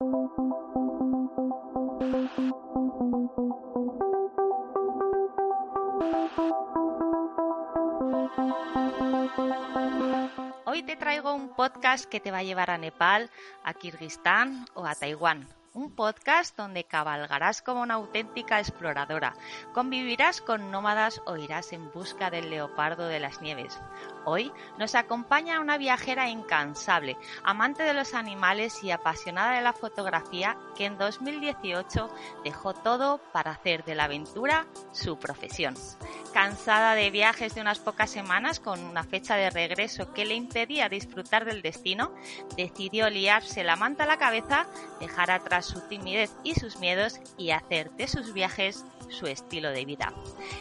Hoy te traigo un podcast que te va a llevar a Nepal, a Kirguistán o a Taiwán un podcast donde cabalgarás como una auténtica exploradora, convivirás con nómadas o irás en busca del leopardo de las nieves. Hoy nos acompaña una viajera incansable, amante de los animales y apasionada de la fotografía que en 2018 dejó todo para hacer de la aventura su profesión. Cansada de viajes de unas pocas semanas con una fecha de regreso que le impedía disfrutar del destino, decidió liarse la manta a la cabeza, dejar atrás su timidez y sus miedos y hacer de sus viajes su estilo de vida.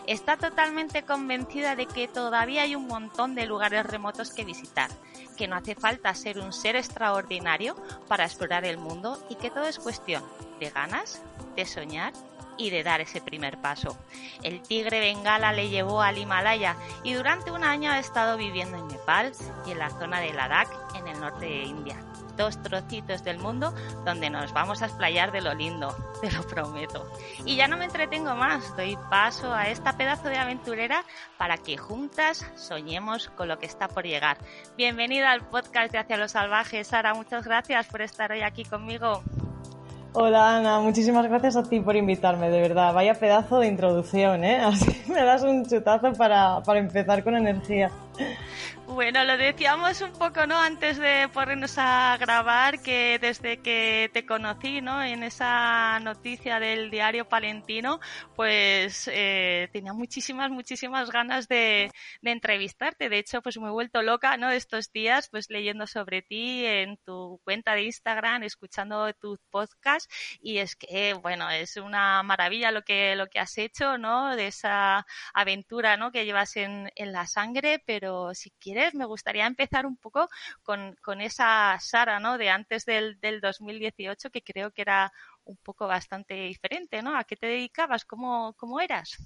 Está totalmente convencida de que todavía hay un montón de lugares remotos que visitar, que no hace falta ser un ser extraordinario para explorar el mundo y que todo es cuestión de ganas, de soñar y de dar ese primer paso. El tigre bengala le llevó al Himalaya y durante un año ha estado viviendo en Nepal y en la zona de Ladakh en el norte de India dos trocitos del mundo donde nos vamos a explayar de lo lindo, te lo prometo. Y ya no me entretengo más, doy paso a esta pedazo de aventurera para que juntas soñemos con lo que está por llegar. Bienvenida al podcast de Hacia los Salvajes, Sara, muchas gracias por estar hoy aquí conmigo. Hola Ana, muchísimas gracias a ti por invitarme, de verdad. Vaya pedazo de introducción, ¿eh? Así me das un chutazo para, para empezar con energía. Bueno, lo decíamos un poco, ¿no? Antes de ponernos a grabar, que desde que te conocí, ¿no? En esa noticia del diario palentino, pues eh, tenía muchísimas, muchísimas ganas de, de, entrevistarte. De hecho, pues me he vuelto loca, ¿no? Estos días, pues leyendo sobre ti en tu cuenta de Instagram, escuchando tu podcast, y es que, bueno, es una maravilla lo que, lo que has hecho, ¿no? De esa aventura, ¿no? Que llevas en, en la sangre, pero si quieres me gustaría empezar un poco con, esa Sara, ¿no? De antes del, del 2018, que creo que era un poco bastante diferente, ¿no? ¿A qué te dedicabas? ¿Cómo, cómo eras?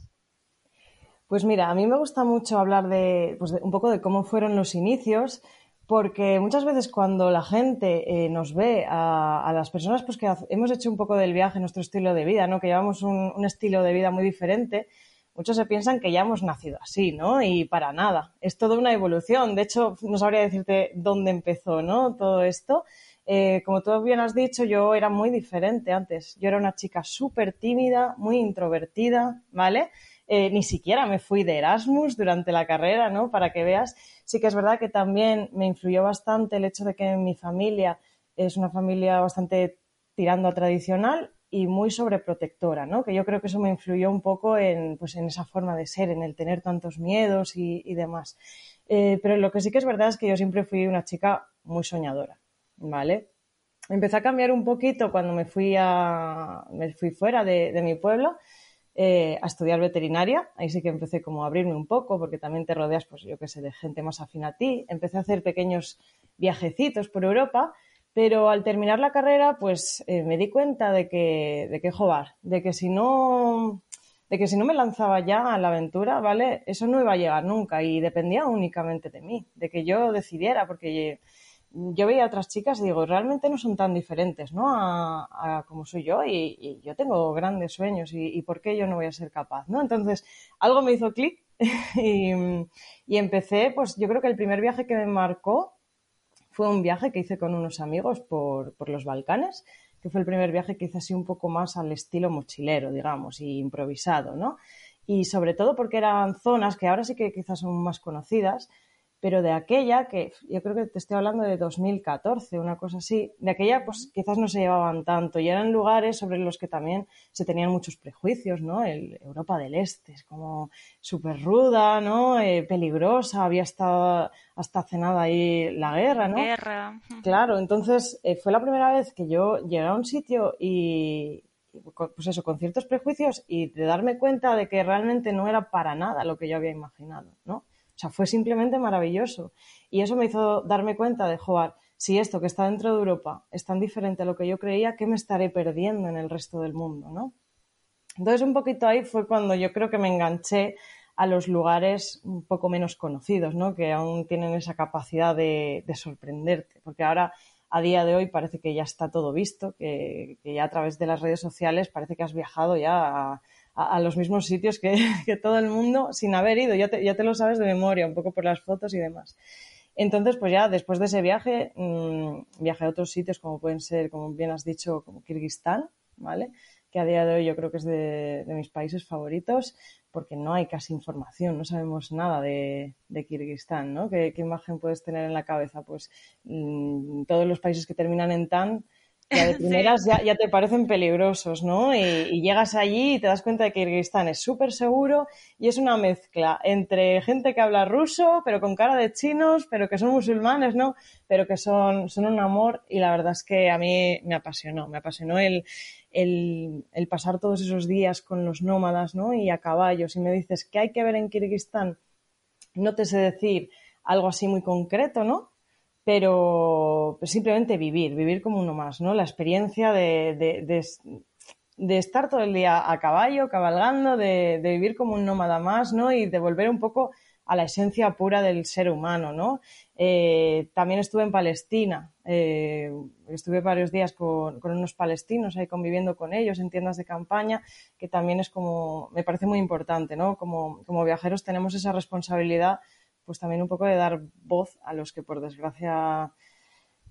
Pues mira, a mí me gusta mucho hablar de, pues un poco de cómo fueron los inicios, porque muchas veces cuando la gente eh, nos ve a, las personas pues que hemos hecho un poco del viaje, nuestro estilo de vida, ¿no? que llevamos un estilo de vida muy diferente, muchos se piensan que ya hemos nacido así, ¿no? Y para nada. Es toda una evolución. De hecho, no sabría decirte dónde empezó, ¿no? Todo esto. Eh, como tú bien has dicho, yo era muy diferente antes. Yo era una chica súper tímida, muy introvertida, ¿vale? Eh, ni siquiera me fui de Erasmus durante la carrera, ¿no? Para que veas. Sí que es verdad que también me influyó bastante el hecho de que mi familia es una familia bastante tirando a tradicional y muy sobreprotectora, ¿no? Que yo creo que eso me influyó un poco en, pues, en esa forma de ser, en el tener tantos miedos y, demás. Eh, pero lo que sí que es verdad es que yo siempre fui una chica muy soñadora, ¿vale? Empecé a cambiar un poquito cuando me fui, a, me fui fuera de, mi pueblo eh, a estudiar veterinaria. Ahí sí que empecé como a abrirme un poco porque también te rodeas, pues yo qué sé, de gente más afín a ti. Empecé a hacer pequeños viajecitos por Europa pero al terminar la carrera, pues eh, me di cuenta de que, de que, de que si no, de que si no me lanzaba ya a la aventura, ¿vale? Eso no iba a llegar nunca y dependía únicamente de mí, de que yo decidiera, porque yo veía a otras chicas y digo, realmente no son tan diferentes, ¿no? A, como soy yo y, yo tengo grandes sueños y, ¿por qué yo no voy a ser capaz, ¿no? Entonces, algo me hizo clic y, y empecé, pues yo creo que el primer viaje que me marcó fue un viaje que hice con unos amigos por, los Balcanes, que fue el primer viaje que hice así un poco más al estilo mochilero, digamos, y improvisado, ¿no? Y sobre todo porque eran zonas que ahora sí que quizás son más conocidas, pero de aquella, que yo creo que te estoy hablando de 2014, una cosa así, de aquella pues quizás no se llevaban tanto y eran lugares sobre los que también se tenían muchos prejuicios, ¿no? El Europa del Este es como súper ruda, ¿no? Eh, peligrosa, había estado hasta cenada ahí la guerra, ¿no? Guerra. Claro, entonces eh, fue la primera vez que yo llegué a un sitio y, pues eso, con ciertos prejuicios y de darme cuenta de que realmente no era para nada lo que yo había imaginado, ¿no? Sea, fue simplemente maravilloso. Y eso me hizo darme cuenta de, jugar si esto que está dentro de Europa es tan diferente a lo que yo creía, ¿qué me estaré perdiendo en el resto del mundo, no? Entonces, un poquito ahí fue cuando yo creo que me enganché a los lugares un poco menos conocidos, ¿no? Que aún tienen esa capacidad de, sorprenderte. Porque ahora, a día de hoy, parece que ya está todo visto, que, que, ya a través de las redes sociales parece que has viajado ya a, a, los mismos sitios que, todo el mundo sin haber ido. Ya te, ya te lo sabes de memoria, un poco por las fotos y demás. Entonces, pues ya después de ese viaje, mmm, viajé a otros sitios como pueden ser, como bien has dicho, como Kirguistán, ¿vale? Que a día de hoy yo creo que es de, mis países favoritos porque no hay casi información, no sabemos nada de, de Kirguistán, ¿no? ¿Qué, ¿Qué, imagen puedes tener en la cabeza? Pues mmm, todos los países que terminan en tan ya de primeras ya, ya, te parecen peligrosos, ¿no? Y, llegas allí y te das cuenta de que Kirguistán es súper seguro y es una mezcla entre gente que habla ruso, pero con cara de chinos, pero que son musulmanes, ¿no? Pero que son, son un amor y la verdad es que a mí me apasionó, me apasionó el, el, el pasar todos esos días con los nómadas, ¿no? Y a caballo. Si me dices qué hay que ver en Kirguistán, no te sé decir algo así muy concreto, ¿no? Pero simplemente vivir, vivir como uno más, ¿no? La experiencia de, de, estar todo el día a caballo, cabalgando, de, vivir como un nómada más, ¿no? Y de volver un poco a la esencia pura del ser humano, ¿no? Eh, también estuve en Palestina, eh, estuve varios días con, con, unos palestinos ahí conviviendo con ellos en tiendas de campaña, que también es como, me parece muy importante, ¿no? Como, como viajeros tenemos esa responsabilidad pues también un poco de dar voz a los que por desgracia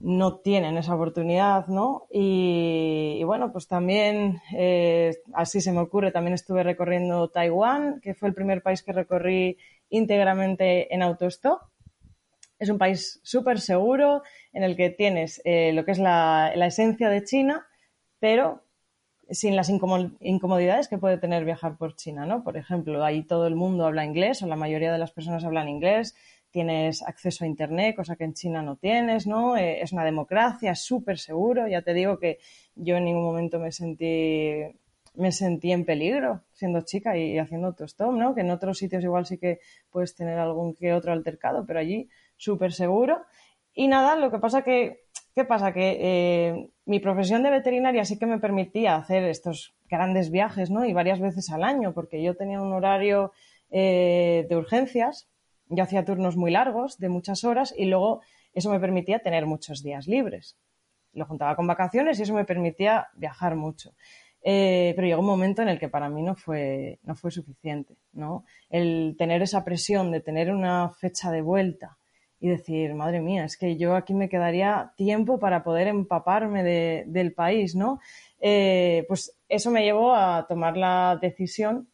no tienen esa oportunidad, ¿no? Y, bueno, pues también, eh, así se me ocurre, también estuve recorriendo Taiwán, que fue el primer país que recorrí íntegramente en autostop. Es un país súper seguro en el que tienes eh, lo que es la, la esencia de China, pero sin las incomodidades que puede tener viajar por China, ¿no? Por ejemplo, ahí todo el mundo habla inglés o la mayoría de las personas hablan inglés, tienes acceso a Internet, cosa que en China no tienes, ¿no? Eh, es una democracia, es súper seguro. Ya te digo que yo en ningún momento me sentí, me sentí en peligro siendo chica y haciendo autostop, ¿no? Que en otros sitios igual sí que puedes tener algún que otro altercado, pero allí súper seguro. Y nada, lo que pasa que ¿Qué pasa? Que eh, mi profesión de veterinaria sí que me permitía hacer estos grandes viajes, ¿no? Y varias veces al año, porque yo tenía un horario eh, de urgencias, yo hacía turnos muy largos, de muchas horas, y luego eso me permitía tener muchos días libres. Lo juntaba con vacaciones y eso me permitía viajar mucho. Eh, pero llegó un momento en el que para mí no fue, no fue suficiente, ¿no? El tener esa presión de tener una fecha de vuelta, y decir, madre mía, es que yo aquí me quedaría tiempo para poder empaparme de, del país, ¿no? Eh, pues eso me llevó a tomar la decisión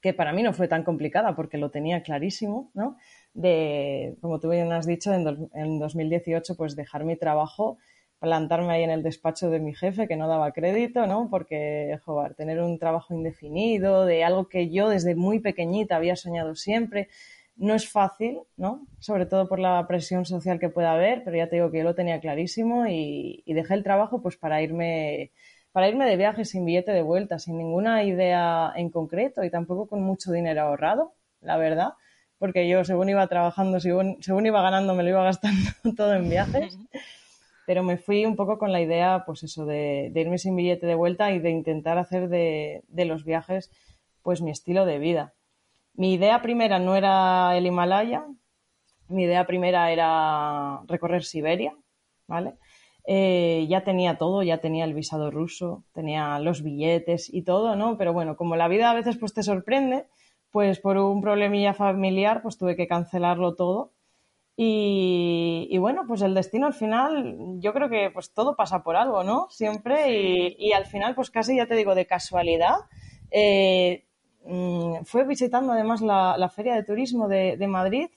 que para mí no fue tan complicada porque lo tenía clarísimo, ¿no? De, como tú bien has dicho, en, en 2018, pues dejar mi trabajo, plantarme ahí en el despacho de mi jefe que no daba crédito, ¿no? Porque, joder, tener un trabajo indefinido, de algo que yo desde muy pequeñita había soñado siempre, no es fácil, ¿no? Sobre todo por la presión social que pueda haber, pero ya te digo que yo lo tenía clarísimo y, dejé el trabajo pues para irme para irme de viaje sin billete de vuelta, sin ninguna idea en concreto y tampoco con mucho dinero ahorrado, la verdad, porque yo según iba trabajando, según, según iba ganando, me lo iba gastando todo en viajes. Pero me fui un poco con la idea, pues eso, de, de irme sin billete de vuelta y de intentar hacer de, de los viajes, pues mi estilo de vida mi idea primera no era el Himalaya, mi idea primera era recorrer Siberia, ¿vale? Eh, ya tenía todo, ya tenía el visado ruso, tenía los billetes y todo, ¿no? Pero bueno, como la vida a veces pues te sorprende, pues por un problemilla familiar pues tuve que cancelarlo todo. Y, bueno, pues el destino al final, yo creo que pues todo pasa por algo, ¿no? Siempre y, y al final pues casi ya te digo de casualidad, eh, Fue visitando además la, Feria de Turismo de, Madrid,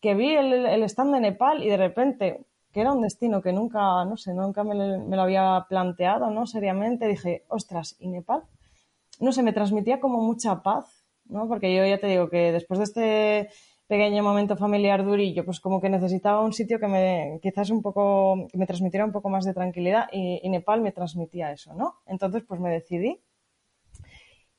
que vi el, stand de Nepal y de repente, que era un destino que nunca, no sé, nunca me, me, lo había planteado, ¿no? Seriamente, dije, ostras, ¿y Nepal? No sé, me transmitía como mucha paz, ¿no? Porque yo ya te digo que después de este pequeño momento familiar durillo, pues como que necesitaba un sitio que me, quizás un poco, me transmitiera un poco más de tranquilidad y, Nepal me transmitía eso, ¿no? Entonces, pues me decidí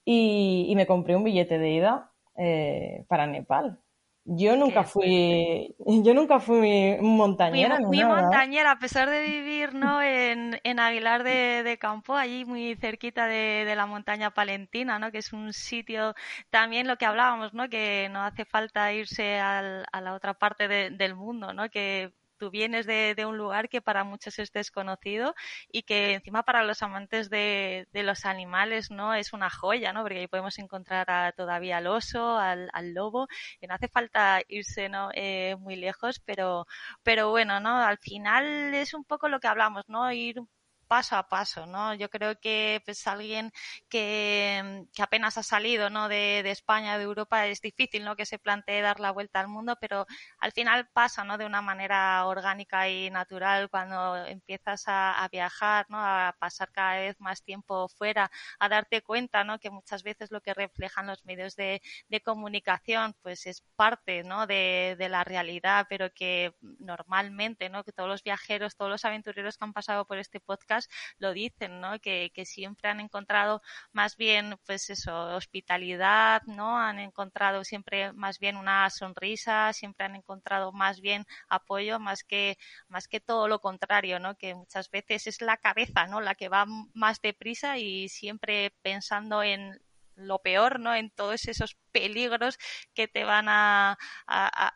y, me compré un billete de ida eh, para Nepal. Yo nunca fui, yo nunca fui montañera. Fui, montañera, a pesar de vivir ¿no? en, en Aguilar de, Campo, allí muy cerquita de, la montaña palentina, ¿no? que es un sitio también lo que hablábamos, ¿no? que no hace falta irse al, a la otra parte del mundo, ¿no? que tú vienes de, un lugar que para muchos es desconocido y que encima para los amantes de, los animales no es una joya, ¿no? Porque ahí podemos encontrar todavía al oso, al, lobo, y no hace falta irse ¿no? Eh, muy lejos, pero, pero bueno, ¿no? Al final es un poco lo que hablamos, ¿no? Ir paso a paso, ¿no? Yo creo que pues alguien que, que apenas ha salido, ¿no? De, de, España, de Europa, es difícil, ¿no? Que se plantee dar la vuelta al mundo, pero al final pasa, ¿no? De una manera orgánica y natural cuando empiezas a, a viajar, ¿no? A pasar cada vez más tiempo fuera, a darte cuenta, ¿no? Que muchas veces lo que reflejan los medios de, de comunicación, pues es parte, ¿no? De, de la realidad, pero que normalmente, ¿no? Que todos los viajeros, todos los aventureros que han pasado por este podcast lo dicen, ¿no? Que, siempre han encontrado más bien, pues eso, hospitalidad, ¿no? Han encontrado siempre más bien una sonrisa, siempre han encontrado más bien apoyo, más que, más que todo lo contrario, ¿no? Que muchas veces es la cabeza, ¿no? La que va más deprisa y siempre pensando en lo peor, ¿no? En todos esos peligros que te van a,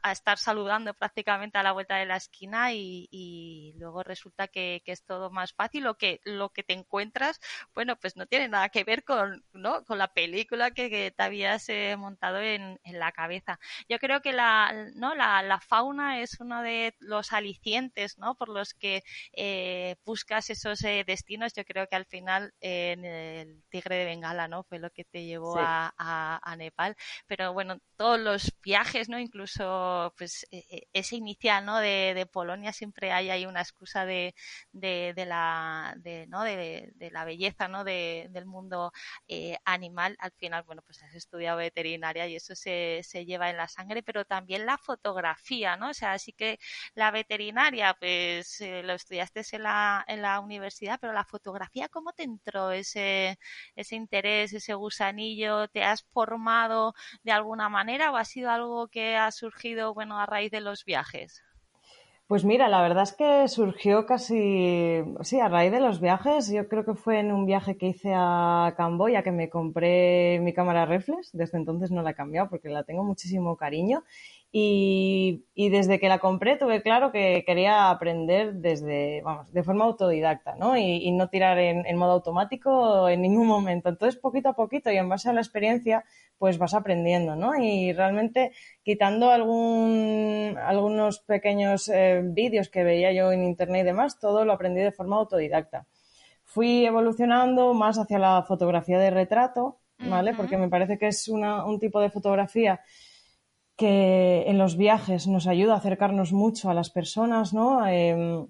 estar saludando prácticamente a la vuelta de la esquina y, luego resulta que, es todo más fácil o que lo que te encuentras, bueno, pues no tiene nada que ver con, ¿no? con la película que, te habías eh, montado en, la cabeza. Yo creo que la, ¿no? La, fauna es uno de los alicientes, ¿no? Por los que eh, buscas esos eh, destinos. Yo creo que al final en el Tigre de Bengala, ¿no? Fue lo que te llevó a, a Nepal pero bueno, todos los viajes, ¿no? Incluso, pues, e, e, ese inicial, ¿no? De, de, Polonia siempre hay ahí una excusa de, de, de la, de, ¿no? De, la belleza, ¿no? del mundo eh, animal. Al final, bueno, pues has estudiado veterinaria y eso se, se lleva en la sangre, pero también la fotografía, ¿no? O sea, así que la veterinaria, pues, eh, lo estudiaste en la, en la universidad, pero la fotografía, ¿cómo te entró ese, ese interés, ese gusanillo? ¿Te has formado de alguna manera o ha sido algo que ha surgido bueno a raíz de los viajes? Pues mira, la verdad es que surgió casi, sí, a raíz de los viajes. Yo creo que fue en un viaje que hice a Camboya que me compré mi cámara reflex. Desde entonces no la he cambiado porque la tengo muchísimo cariño. Y, desde que la compré tuve claro que quería aprender desde, vamos, de forma autodidacta, ¿no? Y, no tirar en, en, modo automático en ningún momento. Entonces, poquito a poquito y en base a la experiencia, pues vas aprendiendo, ¿no? Y realmente quitando algún, algunos pequeños eh, vídeos que veía yo en internet y demás, todo lo aprendí de forma autodidacta. Fui evolucionando más hacia la fotografía de retrato, ¿vale? Porque me parece que es una, un tipo de fotografía que en los viajes nos ayuda a acercarnos mucho a las personas, ¿no? Em,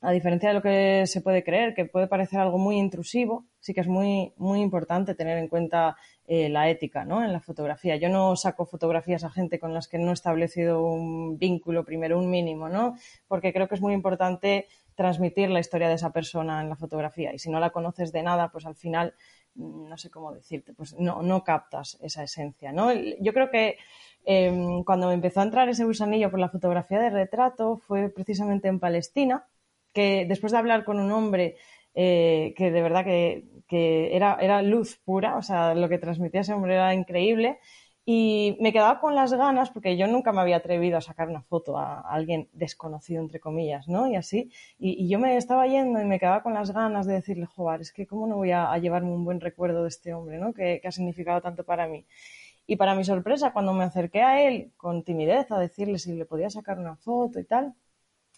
a diferencia de lo que se puede creer, que puede parecer algo muy intrusivo, sí que es muy, muy importante tener en cuenta eh, la ética ¿no? en la fotografía. Yo no saco fotografías a gente con las que no he establecido un vínculo, primero un mínimo, ¿no? porque creo que es muy importante transmitir la historia de esa persona en la fotografía. Y si no la conoces de nada, pues al final, mm, no sé cómo decirte, pues no, no captas esa esencia. ¿no? Yo creo que Em, cuando me empezó a entrar ese gusanillo por la fotografía de retrato fue precisamente en Palestina, que después de hablar con un hombre eh, que de verdad que, era, era, luz pura, o sea, lo que transmitía ese hombre era increíble. Y me quedaba con las ganas, porque yo nunca me había atrevido a sacar una foto a, alguien desconocido, entre comillas, ¿no? Y así. Y, yo me estaba yendo y me quedaba con las ganas de decirle, joder, es que cómo no voy a, llevarme un buen recuerdo de este hombre, ¿no? Que, que ha significado tanto para mí. Y para mi sorpresa, cuando me acerqué a él con timidez a decirle si le podía sacar una foto y tal,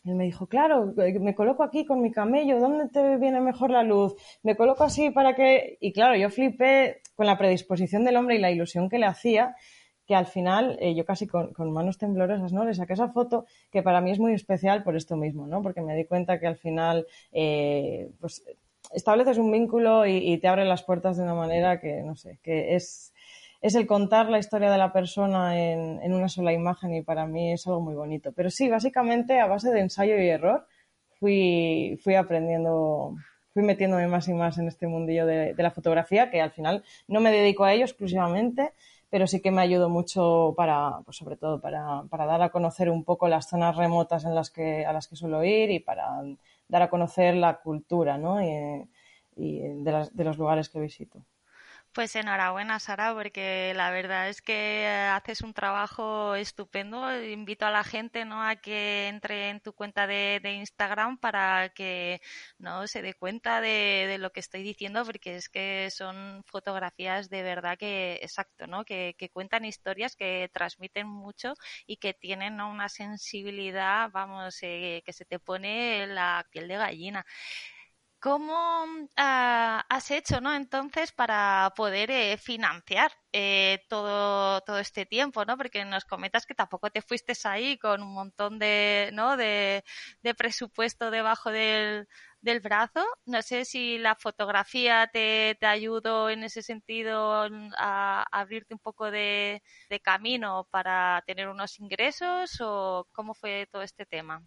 él me dijo, claro, me coloco aquí con mi camello, ¿dónde te viene mejor la luz? Me coloco así para que... Y claro, yo flipé con la predisposición del hombre y la ilusión que le hacía, que al final eh, yo casi con, manos temblorosas, ¿no? Le saqué esa foto que para mí es muy especial por esto mismo, ¿no? Porque me di cuenta que al final, eh, pues estableces un vínculo y, te abre las puertas de una manera que, no sé, que es, es el contar la historia de la persona en, en una sola imagen y para mí es algo muy bonito. Pero sí, básicamente a base de ensayo y error fui, fui aprendiendo fui metiéndome más y más en este mundillo de, de, la fotografía, que al final no me dedico a ello exclusivamente, pero sí que me ayudó mucho para, pues sobre todo para, para, dar a conocer un poco las zonas remotas en las que, a las que suelo ir y para dar a conocer la cultura ¿no? y, y de, las, de los lugares que visito. Pues enhorabuena, Sara, porque la verdad es que haces un trabajo estupendo. Invito a la gente ¿no? a que entre en tu cuenta de, Instagram para que no se dé cuenta de, lo que estoy diciendo, porque es que son fotografías de verdad que, exacto, ¿no? que, cuentan historias, que transmiten mucho y que tienen una sensibilidad, vamos, eh, que se te pone la piel de gallina. ¿Cómo ah, has hecho, no? Entonces, para poder eh, financiar eh, todo, todo este tiempo, ¿no? Porque nos comentas que tampoco te fuiste ahí con un montón de, ¿no? De, presupuesto debajo del, del, brazo. No sé si la fotografía te, te ayudó en ese sentido a, abrirte un poco de, de camino para tener unos ingresos o cómo fue todo este tema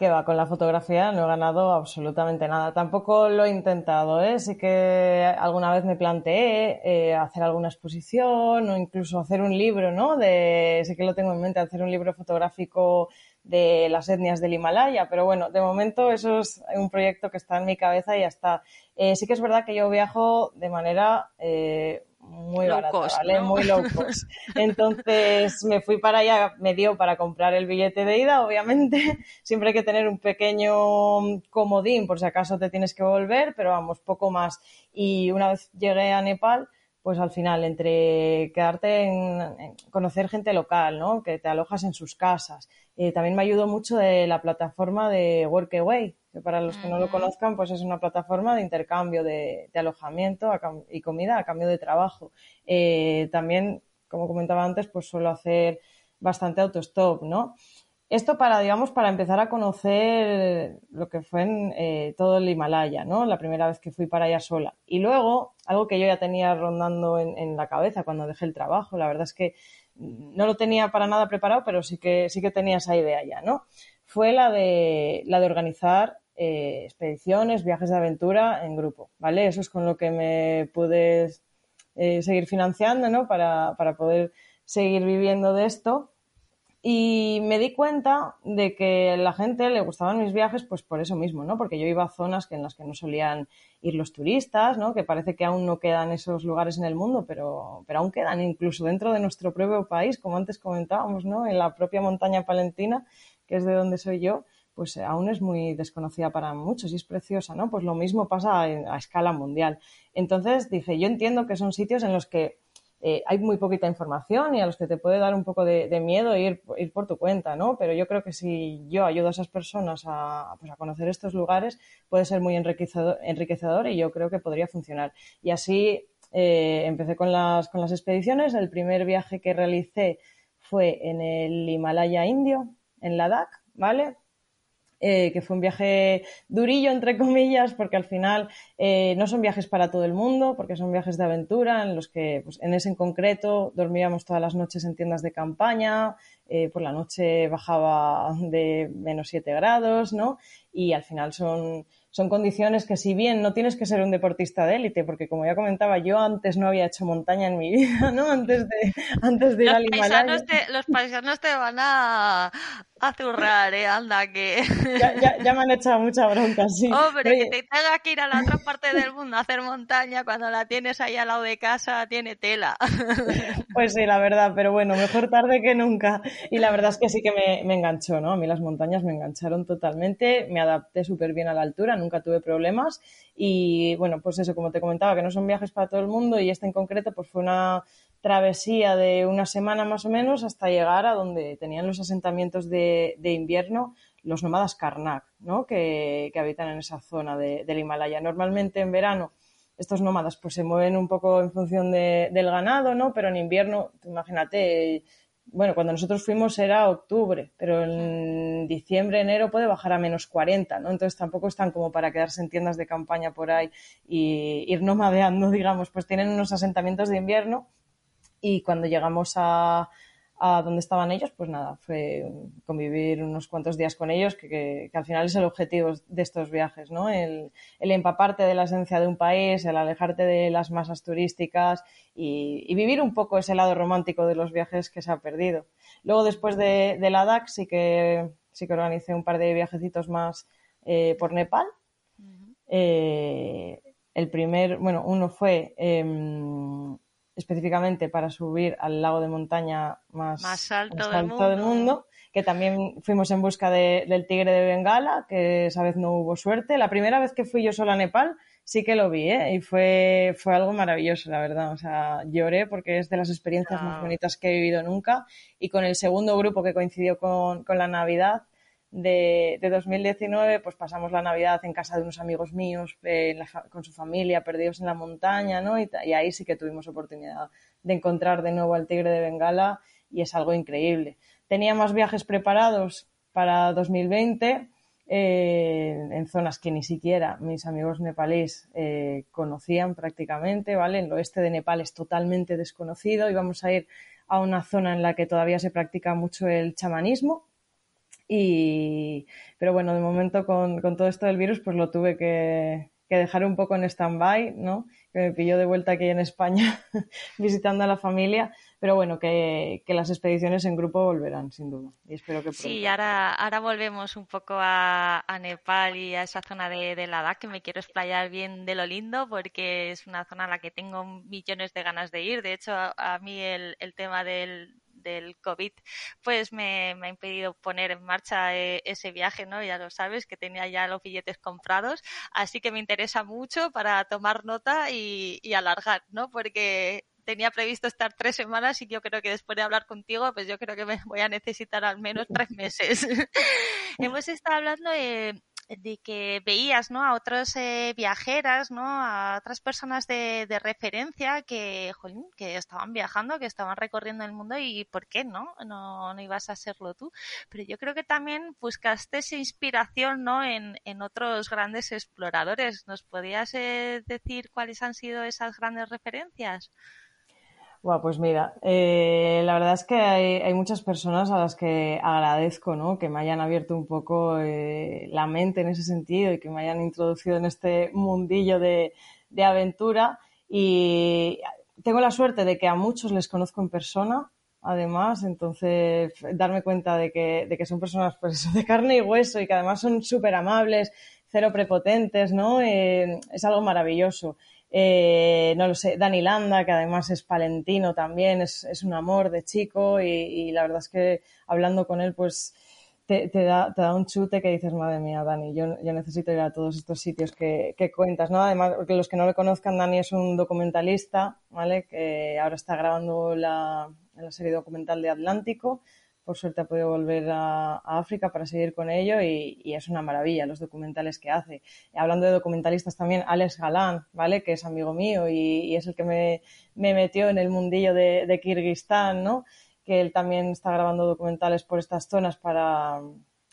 que va, con la fotografía no he ganado absolutamente nada. Tampoco lo he intentado, ¿eh? Sí que alguna vez me planteé eh, hacer alguna exposición o incluso hacer un libro, ¿no? De, sí que lo tengo en mente, hacer un libro fotográfico de las etnias del Himalaya, pero bueno, de momento eso es un proyecto que está en mi cabeza y ya está. Eh, sí que es verdad que yo viajo de manera eh, muy barata, ¿vale? Muy low Entonces me fui para allá, me dio para comprar el billete de ida, obviamente. Siempre hay que tener un pequeño comodín por si acaso te tienes que volver, pero vamos, poco más. Y una vez llegué a Nepal, pues al final, entre quedarte en, conocer gente local, ¿no? Que te alojas en sus casas. Eh, también me ayudó mucho de la plataforma de Workaway, que para los que no lo conozcan, pues es una plataforma de intercambio de, alojamiento y comida a cambio de trabajo. Eh, también, como comentaba antes, pues suelo hacer bastante autostop, ¿no? Esto para, digamos, para empezar a conocer lo que fue en eh, todo el Himalaya, ¿no? La primera vez que fui para allá sola. Y luego, algo que yo ya tenía rondando en, la cabeza cuando dejé el trabajo, la verdad es que no lo tenía para nada preparado, pero sí que, sí que tenía esa idea ya, ¿no? Fue la de, la de organizar eh, expediciones, viajes de aventura en grupo, ¿vale? Eso es con lo que me pude eh, seguir financiando, ¿no? Para, para poder seguir viviendo de esto y me di cuenta de que a la gente le gustaban mis viajes, pues por eso mismo, ¿no? Porque yo iba a zonas que en las que no solían ir los turistas, ¿no? Que parece que aún no quedan esos lugares en el mundo, pero, pero aún quedan incluso dentro de nuestro propio país, como antes comentábamos, ¿no? En la propia montaña palentina, que es de donde soy yo, pues aún es muy desconocida para muchos y es preciosa, ¿no? Pues lo mismo pasa a escala mundial. Entonces dije, yo entiendo que son sitios en los que eh, hay muy poquita información y a los que te puede dar un poco de, miedo ir, ir, por tu cuenta, ¿no? Pero yo creo que si yo ayudo a esas personas a, pues conocer estos lugares, puede ser muy enriquecedor, enriquecedor y yo creo que podría funcionar. Y así eh, empecé con las, con las expediciones. El primer viaje que realicé fue en el Himalaya indio, en Ladakh, ¿vale? Eh, que fue un viaje durillo, entre comillas, porque al final eh, no son viajes para todo el mundo, porque son viajes de aventura en los que, pues, en ese en concreto, dormíamos todas las noches en tiendas de campaña, eh, por la noche bajaba de menos 7 grados, ¿no? Y al final son son condiciones que si bien no tienes que ser un deportista de élite, porque como ya comentaba, yo antes no había hecho montaña en mi vida, ¿no? Antes de, antes de ir al Himalaya. los paisanos te van a, azurrar, ¿eh? Anda, que... Ya, ya, me han echado mucha bronca, sí. Hombre, que te tenga que ir a la otra parte del mundo a hacer montaña cuando la tienes ahí al lado de casa, tiene tela. Pues sí, la verdad, pero bueno, mejor tarde que nunca. Y la verdad es que sí que me, me enganchó, ¿no? A mí las montañas me engancharon totalmente, me adapté súper bien a la altura, nunca tuve problemas y bueno, pues eso, como te comentaba, que no son viajes para todo el mundo y este en concreto pues fue una travesía de una semana más o menos hasta llegar a donde tenían los asentamientos de, invierno los nómadas Karnak, ¿no? que, habitan en esa zona del Himalaya. Normalmente en verano estos nómadas pues se mueven un poco en función del ganado, ¿no? Pero en invierno, imagínate, bueno, cuando nosotros fuimos era octubre, pero en diciembre, enero puede bajar a menos 40, ¿no? Entonces tampoco están como para quedarse en tiendas de campaña por ahí y ir nomadeando, digamos, pues tienen unos asentamientos de invierno y cuando llegamos a, a donde estaban ellos, pues nada, fue convivir unos cuantos días con ellos, que, al final es el objetivo de estos viajes, ¿no? El, empaparte de la esencia de un país, el alejarte de las masas turísticas y, vivir un poco ese lado romántico de los viajes que se ha perdido. Luego, después de, la DAC, sí que, sí que organicé un par de viajecitos más eh, por Nepal. Eh, el primer, bueno, uno fue em, específicamente para subir al lago de montaña más, alto, del, mundo. que también fuimos en busca del tigre de Bengala, que esa vez no hubo suerte. La primera vez que fui yo sola a Nepal sí que lo vi, ¿eh? y fue, fue algo maravilloso, la verdad. O sea, lloré porque es de las experiencias más bonitas que he vivido nunca. Y con el segundo grupo que coincidió con, con la Navidad, de, 2019, pues pasamos la Navidad en casa de unos amigos míos, eh, con su familia, perdidos en la montaña, ¿no? Y, ahí sí que tuvimos oportunidad de encontrar de nuevo al tigre de Bengala y es algo increíble. Tenía más viajes preparados para 2020 eh, en zonas que ni siquiera mis amigos nepalíes eh, conocían prácticamente, ¿vale? El oeste de Nepal es totalmente desconocido y vamos a ir a una zona en la que todavía se practica mucho el chamanismo, y, pero bueno, de momento con, con todo esto del virus, pues lo tuve que, que dejar un poco en stand-by, ¿no? Que me pilló de vuelta aquí en España visitando a la familia, pero bueno, que, que, las expediciones en grupo volverán, sin duda. Y espero que pronto. Sí, ahora, ahora volvemos un poco a, a Nepal y a esa zona de, de Ladakh, que me quiero explayar bien de lo lindo, porque es una zona a la que tengo millones de ganas de ir. De hecho, a mí el, el tema del, del COVID, pues me, ha impedido poner en marcha eh, ese viaje, ¿no? Ya lo sabes, que tenía ya los billetes comprados, así que me interesa mucho para tomar nota y, alargar, ¿no? Porque tenía previsto estar tres semanas y yo creo que después de hablar contigo, pues yo creo que me voy a necesitar al menos tres meses. Hemos estado hablando de, de que veías ¿no? a otras eh, viajeras, ¿no? a otras personas de, de referencia que, que estaban viajando, que estaban recorriendo el mundo y ¿por qué no? no? No ibas a hacerlo tú. Pero yo creo que también buscaste esa inspiración ¿no? en, en otros grandes exploradores. ¿Nos podías eh, decir cuáles han sido esas grandes referencias? Bueno, pues mira, eh, la verdad es que hay, muchas personas a las que agradezco ¿no? que me hayan abierto un poco eh, la mente en ese sentido y que me hayan introducido en este mundillo de, aventura. Y tengo la suerte de que a muchos les conozco en persona, además, entonces darme cuenta de que, de que son personas pues, de carne y hueso y que además son súper amables, cero prepotentes, ¿no? Eh, es algo maravilloso. Eh, no lo sé, Dani Landa, que además es palentino también, es, es un amor de chico y, la verdad es que hablando con él, pues te, da, te, da, un chute que dices, madre mía, Dani, yo, yo necesito ir a todos estos sitios que, que, cuentas, ¿no? Además, porque los que no le conozcan, Dani es un documentalista, ¿vale? Que ahora está grabando la, la serie documental de Atlántico por suerte ha podido volver a, África para seguir con ello y, es una maravilla los documentales que hace. hablando de documentalistas también, Alex Galán, ¿vale? Que es amigo mío y, es el que me, metió en el mundillo de, Kirguistán, ¿no? Que él también está grabando documentales por estas zonas para,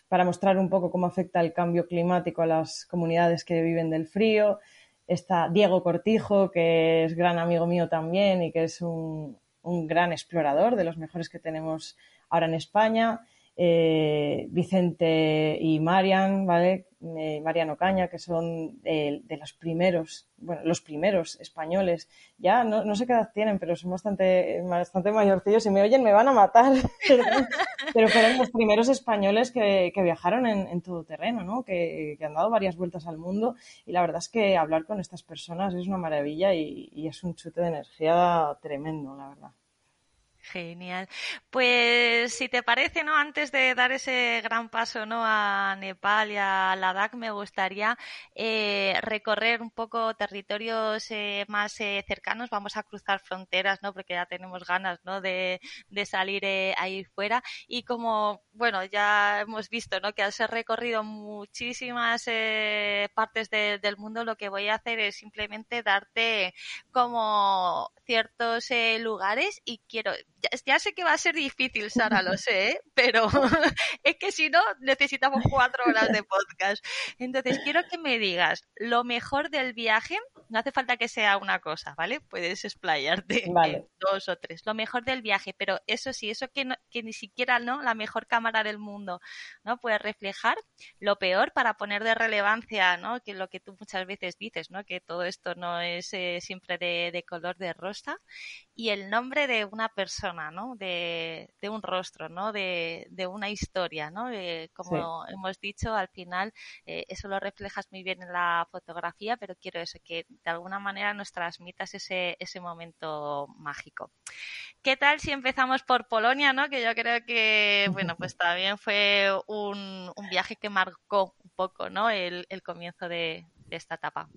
para mostrar un poco cómo afecta el cambio climático a las comunidades que viven del frío. Está Diego Cortijo, que es gran amigo mío también y que es un, un gran explorador, de los mejores que tenemos ahora en España, eh, Vicente y Marian, ¿vale? Eh, Mariano Caña, que son de, los primeros, bueno, los primeros españoles. Ya no, no, sé qué edad tienen, pero son bastante, bastante mayorcillos. Si me oyen, me van a matar. pero fueron los primeros españoles que, viajaron en, todo terreno, ¿no? Que, han dado varias vueltas al mundo. Y la verdad es que hablar con estas personas es una maravilla y es un chute de energía tremendo, la verdad. Genial. Pues si te parece, ¿no? Antes de dar ese gran paso, ¿no? A Nepal y a Ladakh, me gustaría eh, recorrer un poco territorios eh, más eh, cercanos. Vamos a cruzar fronteras, ¿no? Porque ya tenemos ganas, ¿no? De, de salir ahí fuera. Y como, bueno, ya hemos visto, ¿no? Que ser recorrido muchísimas partes del mundo, lo que voy a hacer es simplemente darte como ciertos lugares y quiero ya, sé que va a ser difícil, Sara, lo sé, ¿eh? pero es que si no, necesitamos cuatro horas de podcast. Entonces, quiero que me digas lo mejor del viaje, no hace falta que sea una cosa, ¿vale? Puedes explayarte dos o tres. Lo mejor del viaje, pero eso sí, eso que, que ni siquiera no la mejor cámara del mundo no puede reflejar, lo peor para poner de relevancia, ¿no? Que lo que tú muchas veces dices, ¿no? Que todo esto no es eh, siempre de, de color de rosa y el nombre de una persona, ¿no? De, un rostro, ¿no? De, una historia, ¿no? como hemos dicho, al final eh, eso lo reflejas muy bien en la fotografía, pero quiero eso, que de alguna manera nos transmitas ese, ese momento mágico. ¿Qué tal si empezamos por Polonia, ¿no? Que yo creo que, bueno, pues también fue un, viaje que marcó un poco, ¿no? El, comienzo de esta etapa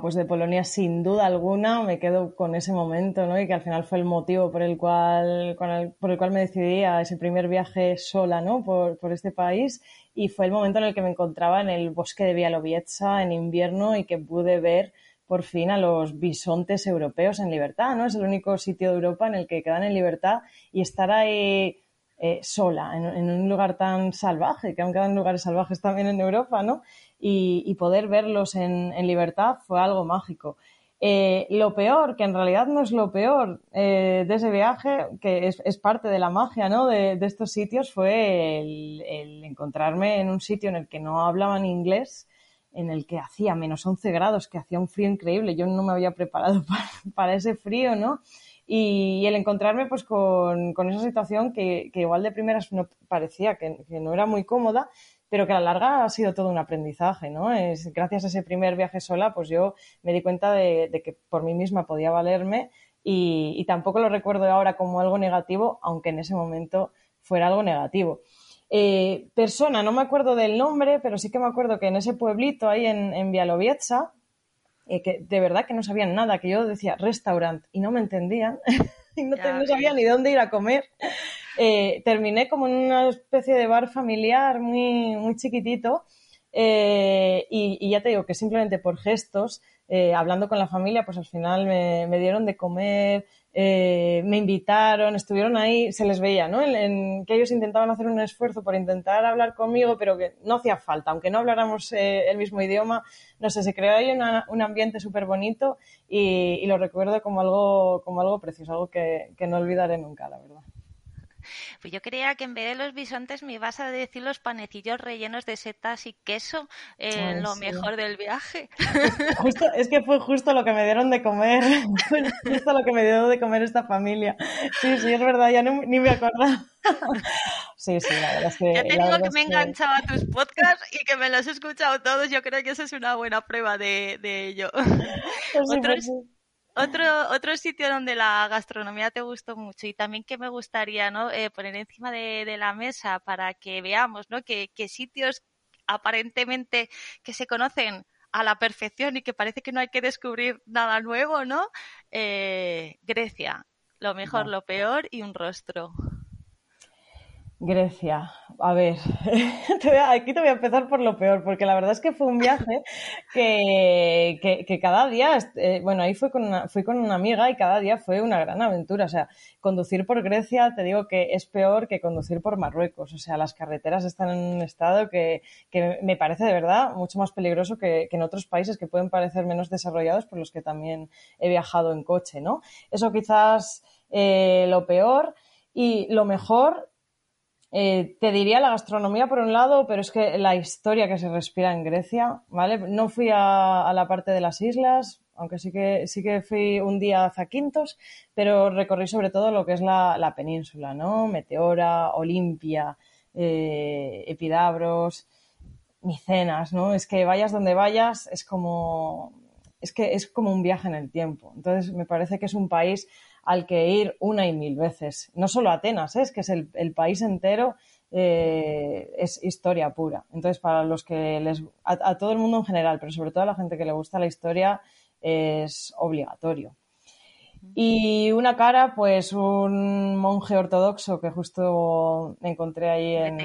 pues de Polonia sin duda alguna me quedo con ese momento, ¿no? Y que al final fue el motivo por el cual, por el cual me decidí a ese primer viaje sola, ¿no? Por, por, este país y fue el momento en el que me encontraba en el bosque de Bialowieza en invierno y que pude ver por fin a los bisontes europeos en libertad, ¿no? Es el único sitio de Europa en el que quedan en libertad y estar ahí eh, sola, en, un lugar tan salvaje, que aún quedan lugares salvajes también en Europa, ¿no? Y, poder verlos en, libertad fue algo mágico. Eh, lo peor, que en realidad no es lo peor eh, de ese viaje, que es, parte de la magia ¿no? de, estos sitios, fue el, encontrarme en un sitio en el que no hablaban inglés, en el que hacía menos 11 grados, que hacía un frío increíble. Yo no me había preparado para, para ese frío, ¿no? Y, el encontrarme pues con, esa situación que, igual de primeras no parecía que, no era muy cómoda, pero que a la larga ha sido todo un aprendizaje, ¿no? Es, gracias a ese primer viaje sola, pues yo me di cuenta de, que por mí misma podía valerme y, tampoco lo recuerdo ahora como algo negativo, aunque en ese momento fuera algo negativo. Eh, persona, no me acuerdo del nombre, pero sí que me acuerdo que en ese pueblito ahí en, en Bialowieza, eh, que de verdad que no sabían nada, que yo decía restaurant y no me entendían y no, sabía ni dónde ir a comer. Eh, terminé como en una especie de bar familiar muy, muy chiquitito eh, y, ya te digo que simplemente por gestos, hablando con la familia, pues al final me, me dieron de comer, eh, me invitaron, estuvieron ahí, se les veía, ¿no? En, que ellos intentaban hacer un esfuerzo por intentar hablar conmigo, pero que no hacía falta, aunque no habláramos eh, el mismo idioma, no sé, se creó ahí un ambiente súper bonito y, lo recuerdo como algo, como algo precioso, algo que no olvidaré nunca, la verdad. Pues yo creía que en vez de los bisontes me ibas a decir los panecillos rellenos de setas y queso, en lo mejor del viaje. es que fue justo lo que me dieron de comer, justo lo que me dio de comer esta familia. Sí, sí, es verdad, ya ni me acordaba. Sí, sí, la verdad es que. Ya te digo que me enganchaba a tus podcasts y que me los he escuchado todos. Yo creo que esa es una buena prueba de, ello. Pues pues otro, otro sitio donde la gastronomía te gustó mucho y también que me gustaría ¿no? Eh, poner encima de, la mesa para que veamos ¿no? que, sitios aparentemente que se conocen a la perfección y que parece que no hay que descubrir nada nuevo, ¿no? Eh, Grecia, lo mejor, lo peor y un rostro. Grecia, a ver, aquí te voy a empezar por lo peor, porque la verdad es que fue un viaje que, que, cada día, eh, bueno, ahí fui con, una, fui con una amiga y cada día fue una gran aventura. O sea, conducir por Grecia, te digo que es peor que conducir por Marruecos. O sea, las carreteras están en un estado que, que me parece de verdad mucho más peligroso que, en otros países que pueden parecer menos desarrollados, por los que también he viajado en coche, ¿no? Eso quizás eh, lo peor. Y lo mejor, eh, te diría la gastronomía por un lado, pero es que la historia que se respira en Grecia, ¿vale? No fui a, la parte de las islas, aunque sí que, sí que fui un día a Zaquintos, pero recorrí sobre todo lo que es la, península, ¿no? Meteora, Olimpia, eh, Epidabros, Micenas, ¿no? Es que vayas donde vayas, es como es que es como un viaje en el tiempo. Entonces, me parece que es un país al que ir una y mil veces. No solo Atenas, ¿eh? es que es el, país entero, eh, es historia pura. Entonces, para los que les, a, todo el mundo en general, pero sobre todo a la gente que le gusta la historia, es obligatorio. Y una cara, pues un monje ortodoxo que justo me encontré ahí en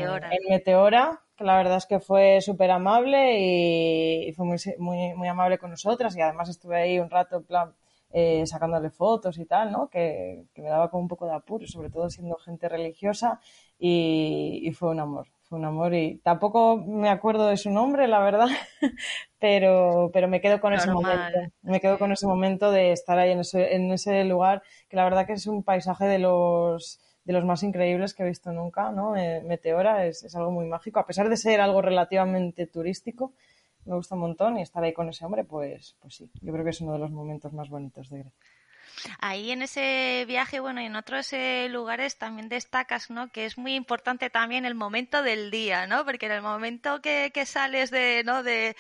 Meteora, que la verdad es que fue súper amable y, fue muy, muy, muy, amable con nosotras y además estuve ahí un rato en plan eh, sacándole fotos y tal, ¿no? Que, me daba como un poco de apuro, sobre todo siendo gente religiosa y, fue un amor, fue un amor y tampoco me acuerdo de su nombre, la verdad, pero, pero me quedo con ese momento, me quedo con ese momento de estar ahí en ese, en ese lugar que la verdad que es un paisaje de los de los más increíbles que he visto nunca, ¿no? Meteora es, es, algo muy mágico, a pesar de ser algo relativamente turístico, me gusta un montón y estar ahí con ese hombre, pues, pues sí, yo creo que es uno de los momentos más bonitos de Grecia. Ahí en ese viaje, bueno, y en otros eh, lugares también destacas, ¿no? Que es muy importante también el momento del día, ¿no? Porque en el momento que, sales de, ¿no? De,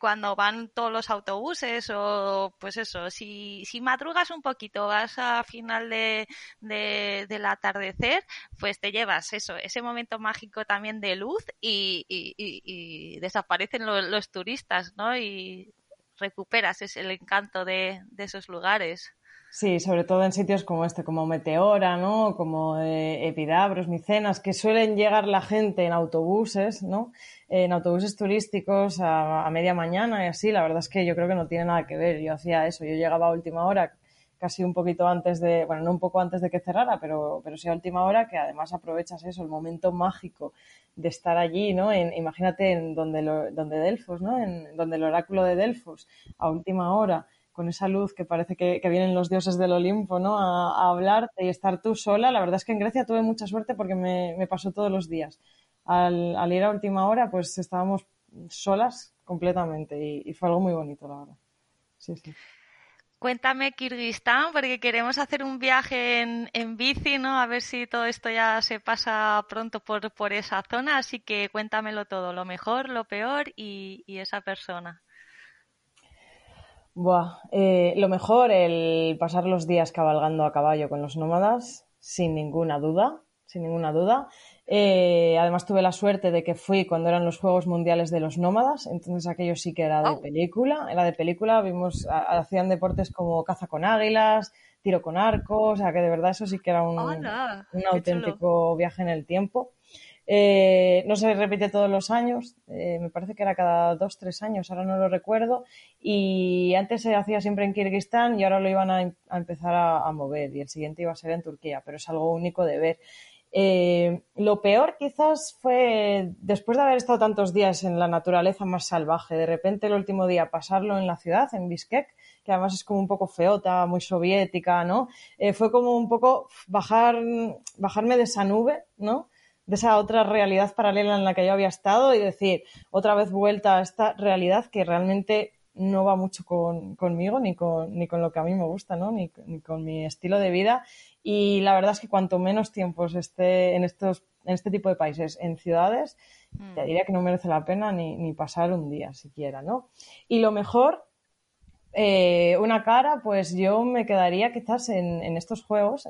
cuando van todos los autobuses o, pues eso, si, si madrugas un poquito, vas a final de, del atardecer, pues te llevas eso, ese momento mágico también de luz y, desaparecen los, turistas, ¿no? Y recuperas ese, el encanto de esos lugares. Sí, sobre todo en sitios como este, como Meteora, ¿no? Como eh, Epidabros, Micenas, que suelen llegar la gente en autobuses, ¿no? En autobuses turísticos a, media mañana y así. La verdad es que yo creo que no tiene nada que ver. Yo hacía eso. Yo llegaba a última hora, casi un poquito antes de, bueno, no un poco antes de que cerrara, pero, pero sí a última hora, que además aprovechas eso, el momento mágico de estar allí, ¿no? En, imagínate en donde, lo, donde Delfos, ¿no? En donde el oráculo de Delfos, a última hora con esa luz que parece que, vienen los dioses del Olimpo, ¿no? A, hablarte y estar tú sola. La verdad es que en Grecia tuve mucha suerte porque me, pasó todos los días. Al, ir a última hora, pues estábamos solas completamente y, fue algo muy bonito, la verdad. Sí, sí. Cuéntame Kirguistán, porque queremos hacer un viaje en, bici, ¿no? A ver si todo esto ya se pasa pronto por, por esa zona. Así que cuéntamelo todo, lo mejor, lo peor y esa persona. Buah, eh, lo mejor, el pasar los días cabalgando a caballo con los nómadas, sin ninguna duda, sin ninguna duda. Eh, además tuve la suerte de que fui cuando eran los Juegos Mundiales de los Nómadas, entonces aquello sí que era de película. Era de película, vimos, hacían deportes como caza con águilas, tiro con arcos, o sea que de verdad eso sí que era un, un auténtico viaje en el tiempo. Eh, no se repite todos los años, eh, me parece que era cada dos, tres años, ahora no lo recuerdo. Y antes se hacía siempre en Kirguistán y ahora lo iban a, empezar a, mover y el siguiente iba a ser en Turquía, pero es algo único de ver. Eh, lo peor quizás fue después de haber estado tantos días en la naturaleza más salvaje, de repente el último día pasarlo en la ciudad, en Bishkek, que además es como un poco feota, muy soviética, ¿no? fue como un poco bajar, bajarme de esa nube, ¿no? De esa otra realidad paralela en la que yo había estado y decir, otra vez vuelta a esta realidad que realmente no va mucho conmigo ni con, ni con lo que a mí me gusta, ¿no? Ni, con mi estilo de vida. Y la verdad es que cuanto menos tiempos esté en estos en este tipo de países, en ciudades, mm. te diría que no merece la pena ni, ni pasar un día siquiera, ¿no? Y lo mejor eh, una cara, pues yo me quedaría quizás en, estos juegos,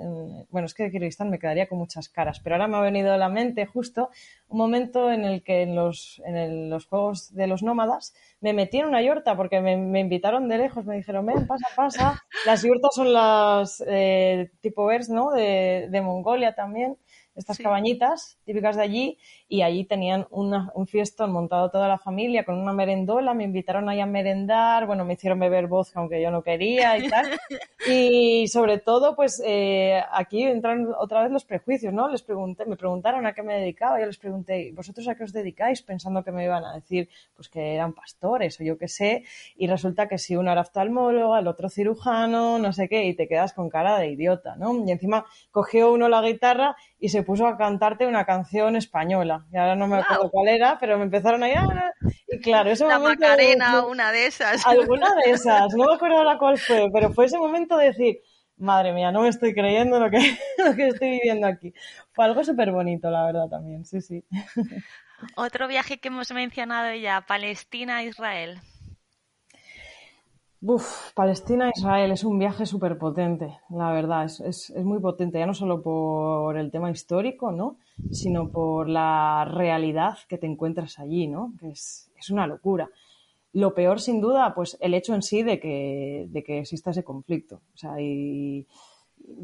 bueno, es que de Kirguistán me quedaría con muchas caras, pero ahora me ha venido a la mente justo un momento en el que en los, en los juegos de los nómadas me metí en una yurta porque me, invitaron de lejos, me dijeron, ven, pasa, pasa. Las yurtas son las eh, tipo vers, ¿no? De, de Mongolia también estas cabañitas típicas de allí y allí tenían un fiestón montado toda la familia con una merendola, me invitaron ahí a merendar, bueno, me hicieron beber vodka aunque yo no quería y tal. y sobre todo, pues eh, aquí entran otra vez los prejuicios, ¿no? Les pregunté, me preguntaron a qué me dedicaba, yo les pregunté, ¿vosotros a qué os dedicáis? Pensando que me iban a decir, pues que eran pastores o yo qué sé, y resulta que si uno era oftalmólogo, el otro cirujano, no sé qué, y te quedas con cara de idiota, ¿no? Y encima cogió uno la guitarra y se puso a cantarte una canción española. Y ahora no me acuerdo cuál era, pero me empezaron a ir. Ah", y claro, ese la momento. Macarena, una de esas. Alguna de esas. No me acuerdo ahora cuál fue, pero fue ese momento de decir. Madre mía, no me estoy creyendo lo que, lo que estoy viviendo aquí. Fue algo súper bonito, la verdad, también, sí, sí. Otro viaje que hemos mencionado ya, Palestina-Israel. Uf, Palestina Israel es un viaje súper potente, la verdad, es, es, muy potente, ya no solo por el tema histórico, ¿no? sino por la realidad que te encuentras allí, ¿no? que es, es una locura. Lo peor, sin duda, pues el hecho en sí de que, de que exista ese conflicto. O sea, y,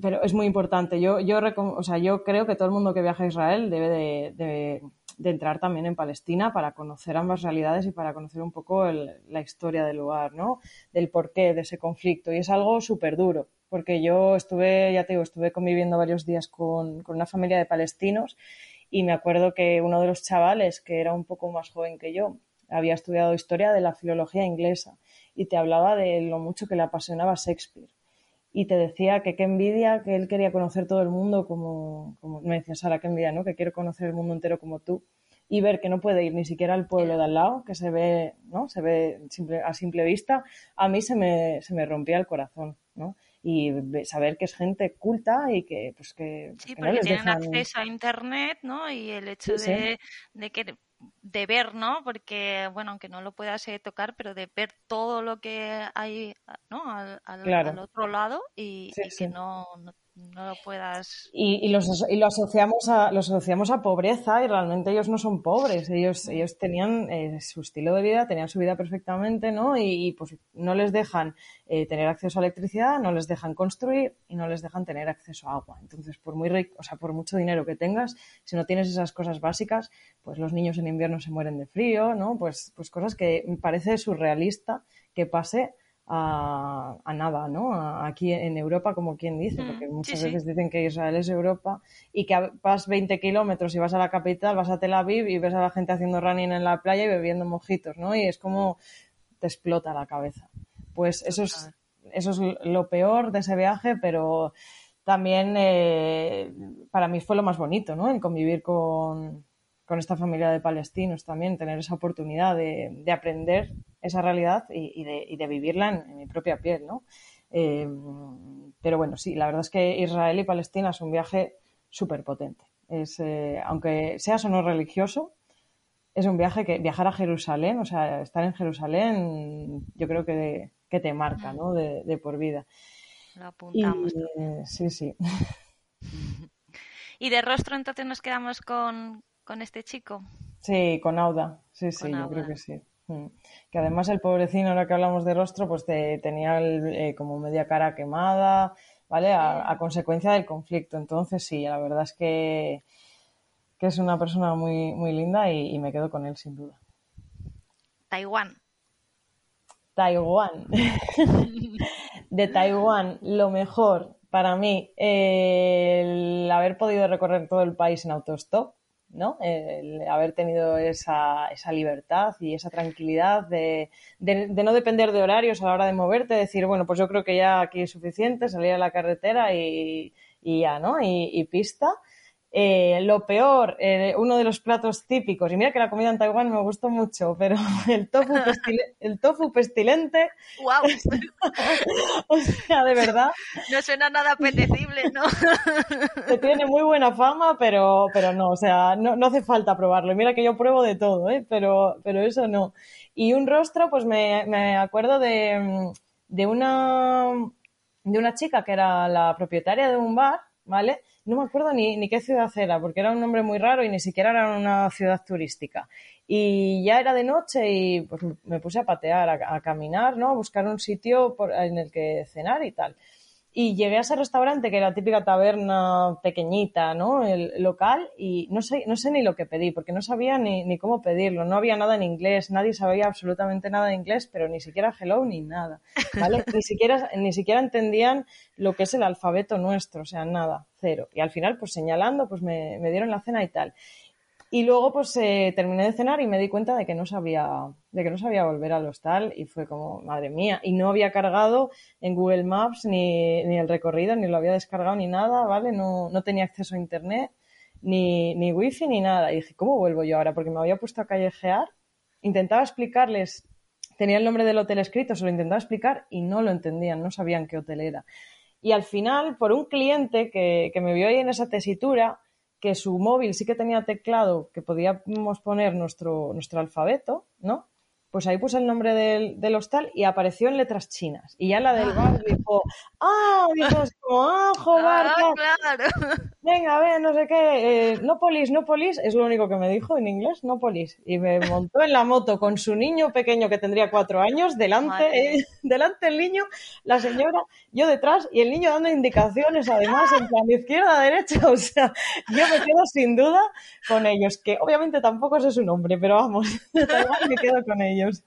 pero es muy importante. Yo, yo, o sea, yo creo que todo el mundo que viaja a Israel debe de, de, de entrar también en Palestina para conocer ambas realidades y para conocer un poco la historia del lugar, ¿no? Del porqué de ese conflicto. Y es algo súper duro, porque yo estuve, ya te digo, estuve conviviendo varios días con, con una familia de palestinos y me acuerdo que uno de los chavales, que era un poco más joven que yo, había estudiado historia de la filología inglesa y te hablaba de lo mucho que le apasionaba Shakespeare. Y te decía que qué envidia, que él quería conocer todo el mundo como, como me decía Sara, qué envidia, ¿no? Que quiero conocer el mundo entero como tú y ver que no puede ir ni siquiera al pueblo de al lado, que se ve, ¿no? Se ve simple, a simple vista, a mí se me, se me rompía el corazón, ¿no? y saber que es gente culta y que pues que, sí, que porque no les tienen dejan... acceso a internet no y el hecho sí, de, sí. de, que de ver, ¿no? Porque, bueno, aunque no lo puedas eh, tocar, pero de ver todo lo que hay, ¿no? Al, al, claro. al otro lado y, sí, y que no, no, no, lo puedas... Y, y, los, y lo, asociamos a, lo asociamos a pobreza y realmente ellos no son pobres, ellos, ellos tenían eh, su estilo de vida, tenían su vida perfectamente, ¿no? Y, y pues no les dejan eh, tener acceso a electricidad, no les dejan construir y no les dejan tener acceso a agua. Entonces, por muy rico, o sea, por mucho dinero que tengas, si no tienes esas cosas básicas, pues los niños en invierno se mueren de frío, ¿no? Pues, pues cosas que me parece surrealista que pase a, a, nada, ¿no? A, aquí en Europa, como quien dice, porque muchas sí, veces sí. dicen que Israel es Europa y que vas 20 kilómetros y vas a la capital, vas a Tel Aviv y ves a la gente haciendo running en la playa y bebiendo mojitos, ¿no? Y es como te explota la cabeza. Pues eso es, eso es lo peor de ese viaje, pero también eh, para mí fue lo más bonito, ¿no? El convivir con, con esta familia de palestinos también, tener esa oportunidad de, de aprender esa realidad y, y, de, y de, vivirla en, en, mi propia piel, ¿no? Eh, pero bueno, sí, la verdad es que Israel y Palestina es un viaje súper potente. Es, eh, aunque seas o no religioso, es un viaje que viajar a Jerusalén, o sea, estar en Jerusalén, yo creo que, que te marca, ¿no? De, de por vida. Lo apuntamos. Y, eh, sí, sí. Y de rostro entonces nos quedamos con, con este chico. Sí, con Auda. Sí, sí, yo creo que sí. Mm. Que además el pobrecino, ahora que hablamos de rostro, pues te, tenía el, eh, como media cara quemada, ¿vale? A, a, consecuencia del conflicto. Entonces, sí, la verdad es que, que es una persona muy, muy linda y, y me quedo con él, sin duda. Taiwán. Taiwán. de Taiwán, lo mejor para mí, eh, el haber podido recorrer todo el país en autostop ¿no? El haber tenido esa, esa libertad y esa tranquilidad de, de, no depender de horarios a la hora de moverte, decir, bueno, pues yo creo que ya aquí es suficiente, salir a la carretera y, y ya, ¿no? Y pista. Eh, lo peor, eh, uno de los platos típicos, y mira que la comida en Taiwán me gustó mucho, pero el tofu, pestile, el tofu pestilente. ¡Wow! o sea, de verdad. No suena nada apetecible, ¿no? que tiene muy buena fama, pero, pero no, o sea, no, no hace falta probarlo. Mira que yo pruebo de todo, ¿eh? pero, pero eso no. Y un rostro, pues me, me acuerdo de, de, una, de una chica que era la propietaria de un bar, ¿vale? No me acuerdo ni, ni qué ciudad era, porque era un nombre muy raro y ni siquiera era una ciudad turística. Y ya era de noche y pues me puse a patear, a, caminar, ¿no? A buscar un sitio por, en el que cenar y tal. Y llegué a ese restaurante, que era la típica taberna pequeñita, ¿no? El local, y no sé, no sé ni lo que pedí, porque no sabía ni, ni cómo pedirlo. No había nada en inglés, nadie sabía absolutamente nada de inglés, pero ni siquiera hello ni nada, ¿vale? ni, siquiera, ni siquiera entendían lo que es el alfabeto nuestro, o sea, nada, cero. Y al final, pues señalando, pues me, me dieron la cena y tal. Y luego pues eh, terminé de cenar y me di cuenta de que no sabía, de que no sabía volver al hostal y fue como, madre mía, y no había cargado en Google Maps ni, ni el recorrido, ni lo había descargado ni nada, ¿vale? No, no tenía acceso a internet, ni, ni wifi ni nada. Y dije, ¿cómo vuelvo yo ahora? Porque me había puesto a callejear, intentaba explicarles, tenía el nombre del hotel escrito, se lo intentaba explicar y no lo entendían, no sabían qué hotel era. Y al final, por un cliente que, que me vio ahí en esa tesitura, que su móvil sí que tenía teclado, que podíamos poner nuestro, nuestro alfabeto, ¿no? pues ahí puse el nombre del, del, hostal y apareció en letras chinas. Y ya la del bar dijo, ah, dijo, ah, joder, Ah, claro. Venga, a ver, no sé qué, eh, no polis, no polis, es lo único que me dijo en inglés, no polis. Y me montó en la moto con su niño pequeño que tendría cuatro años, delante, eh, delante el niño, la señora, yo detrás y el niño dando indicaciones, además, en plan izquierda, derecha, o sea, yo me quedo sin duda con ellos, que obviamente tampoco sé su nombre, pero vamos, me quedo con ellos.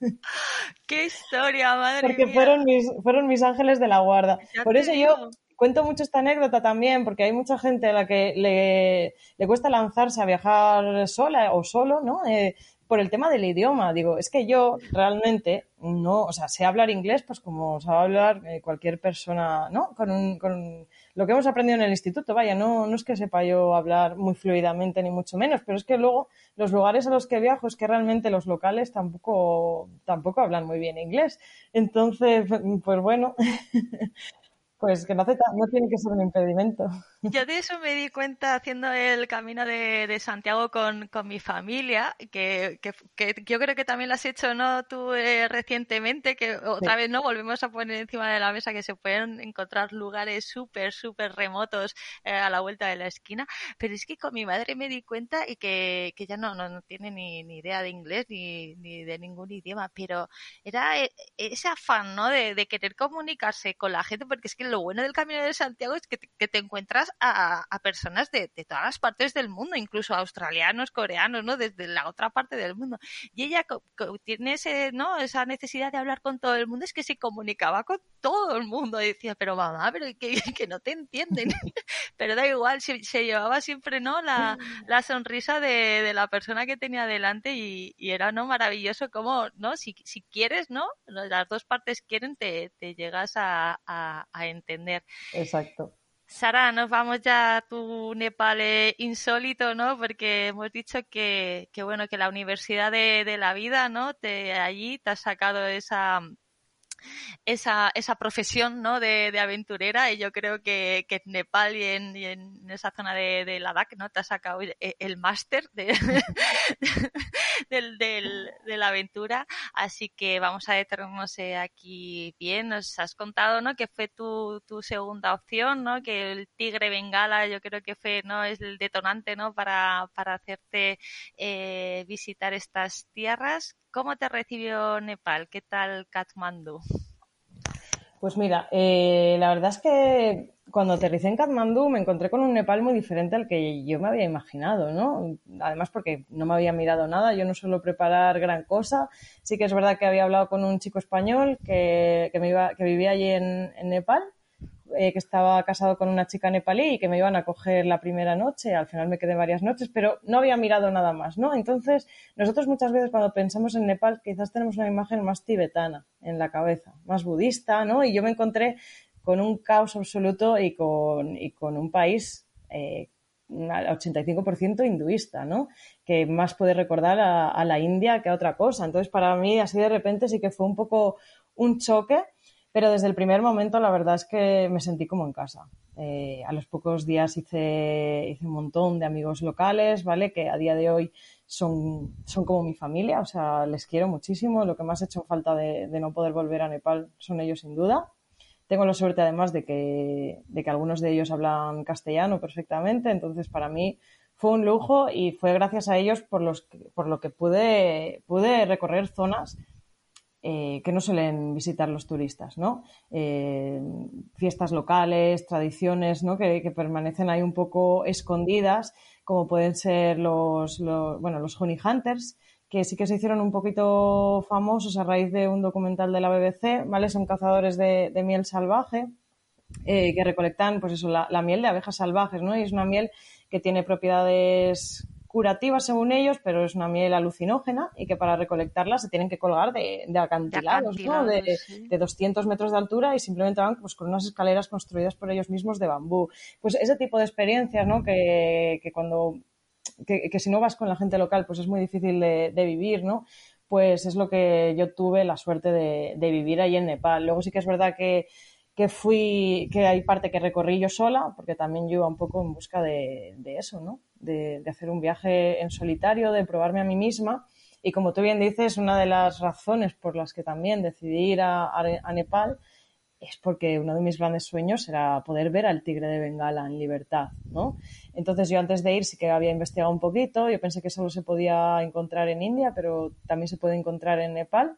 ¡Qué historia, madre Porque mía! fueron mis, fueron mis ángeles de la guarda. Ya Por eso digo. yo cuento mucho esta anécdota también, porque hay mucha gente a la que le, le cuesta lanzarse a viajar sola o solo, ¿no? Eh, por el tema del idioma. Digo, es que yo realmente no, o sea, sé hablar inglés, pues como sabe hablar eh, cualquier persona, ¿no? Con, un- con lo que hemos aprendido en el instituto, vaya, no, no es que sepa yo hablar muy fluidamente ni mucho menos, pero es que luego los lugares a los que viajo es que realmente los locales tampoco, tampoco hablan muy bien inglés. Entonces, pues bueno, pues que no, hace no tiene que ser un impedimento. Yo de eso me di cuenta haciendo el camino de, de Santiago con, con mi familia, que, que- que yo creo que también lo has hecho, ¿no? Tú eh, recientemente, que otra vez, ¿no? Volvemos a poner encima de la mesa que se pueden encontrar lugares súper, súper remotos eh, a la vuelta de la esquina. Pero es que con mi madre me di cuenta y que, que ya no, no, no tiene ni, ni idea de inglés ni, ni de ningún idioma, pero era eh, ese afán, ¿no? De, de querer comunicarse con la gente, porque es que lo bueno del Camino de Santiago es que te, que te encuentras a, a personas de, de todas las partes del mundo, incluso australianos, coreanos, ¿no? Desde la otra parte del mundo. Y ella tiene ese, ¿no? esa necesidad de hablar con todo el mundo, es que se comunicaba con todo el mundo. Y decía, pero mamá, pero que, que no te entienden. pero da igual, se, se llevaba siempre, ¿no? La, la sonrisa de, de la persona que tenía delante y, y era, ¿no? Maravilloso como, ¿no? Si, si quieres, ¿no? Las dos partes quieren, te, te llegas a, a, a entender. Exacto. Sara, nos vamos ya a tu Nepal eh, insólito, ¿no? Porque hemos dicho que, que bueno, que la Universidad de, de la Vida, ¿no? Te, allí te has sacado esa, esa, esa profesión, ¿no? De, de aventurera y yo creo que, que en Nepal y en, y en esa zona de, de Ladakh, ¿no? Te has sacado el, el máster de, de la aventura. Así que vamos a detenernos eh, aquí bien. Nos has contado, ¿no? Que fue tu, tu segunda opción, ¿no? Que el tigre bengala yo creo que fue, ¿no? Es el detonante, ¿no? Para, para hacerte eh, visitar estas tierras. ¿Cómo te recibió Nepal? ¿Qué tal Kathmandu? Pues mira, eh, la verdad es que cuando aterricé en Katmandú me encontré con un Nepal muy diferente al que yo me había imaginado, ¿no? Además porque no me había mirado nada, yo no suelo preparar gran cosa. Sí que es verdad que había hablado con un chico español que, que me iba, que vivía allí en Nepal, eh, que estaba casado con una chica nepalí y que me iban a coger la primera noche. Al final me quedé varias noches, pero no había mirado nada más, ¿no? Entonces, nosotros muchas veces cuando pensamos en Nepal quizás tenemos una imagen más tibetana en la cabeza, más budista, ¿no? Y yo me encontré con un caos absoluto y con, y con un país eh, al 85% hinduista, ¿no? Que más puede recordar a, a, la India que a otra cosa. Entonces, para mí, así de repente sí que fue un poco un choque, pero desde el primer momento la verdad es que me sentí como en casa. Eh, a los pocos días hice, hice un montón de amigos locales, ¿vale? Que a día de hoy son, son como mi familia, o sea, les quiero muchísimo. Lo que más he hecho falta de, de no poder volver a Nepal son ellos, sin duda. Tengo la suerte además de que, de que algunos de ellos hablan castellano perfectamente, entonces para mí fue un lujo y fue gracias a ellos por, los, por lo que pude, pude recorrer zonas eh, que no suelen visitar los turistas, ¿no? Eh, fiestas locales, tradiciones, ¿no? Que, que, permanecen ahí un poco escondidas, como pueden ser los, bueno, los honey hunters, que sí que se hicieron un poquito famosos a raíz de un documental de la BBC, ¿vale? Son cazadores de, de miel salvaje eh, que recolectan, pues eso, la, la, miel de abejas salvajes, ¿no? Y es una miel que tiene propiedades curativas según ellos, pero es una miel alucinógena y que para recolectarla se tienen que colgar de, de acantilados, de, acantilados, ¿no? de, sí. de, 200 metros de altura y simplemente van pues, con unas escaleras construidas por ellos mismos de bambú. Pues ese tipo de experiencias, ¿no? Que, que cuando que, que, si no vas con la gente local, pues es muy difícil de, de, vivir, ¿no? Pues es lo que yo tuve la suerte de, de, vivir ahí en Nepal. Luego sí que es verdad que, que fui, que hay parte que recorrí yo sola, porque también yo iba un poco en busca de, de eso, ¿no? De, hacer un viaje en solitario, de probarme a mí misma. Y como tú bien dices, una de las razones por las que también decidí ir a, a Nepal es porque uno de mis grandes sueños era poder ver al tigre de Bengala en libertad, ¿no? Entonces yo antes de ir sí que había investigado un poquito, yo pensé que solo se podía encontrar en India, pero también se puede encontrar en Nepal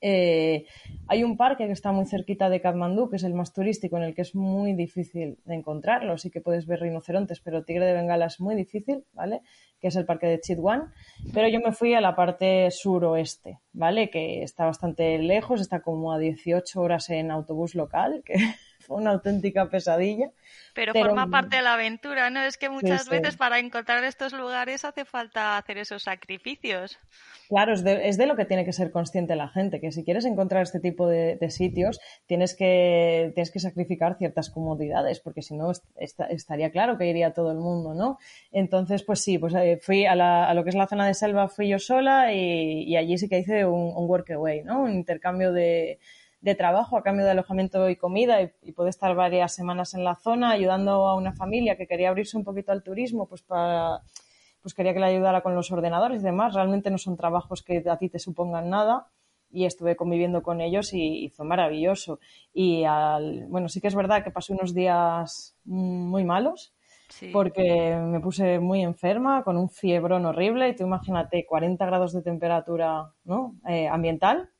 eh, hay un parque que está muy cerquita de Kathmandú, que es el más turístico, en el que es muy difícil de encontrarlo. Sí que puedes ver rinocerontes, pero tigre de Bengala es muy difícil, ¿vale? Que es el parque de Chitwan. Pero yo me fui a la parte suroeste, ¿vale? Que está bastante lejos, está como a 18 horas en autobús local, que fue una auténtica pesadilla. Pero, forma parte de la aventura, ¿no? Es que muchas veces para encontrar estos lugares hace falta hacer esos sacrificios. Claro, es de, lo que tiene que ser consciente la gente, que si quieres encontrar este tipo de, sitios, tienes que, tienes que sacrificar ciertas comodidades, porque si no estaría claro que iría todo el mundo, ¿no? Entonces, pues sí, pues eh, fui a, lo que es la zona de selva, fui yo sola y, allí sí que hice un, un workaway, ¿no? Un intercambio de, trabajo a cambio de alojamiento y comida y, y, pude estar varias semanas en la zona ayudando a una familia que quería abrirse un poquito al turismo, pues para pues quería que le ayudara con los ordenadores y demás. Realmente no son trabajos que a ti te supongan nada y estuve conviviendo con ellos y, fue maravilloso. Y al, bueno, sí que es verdad que pasé unos días muy malos. Porque me puse muy enferma, con un fiebrón horrible, y tú imagínate 40 grados de temperatura ¿no? Eh, ambiental,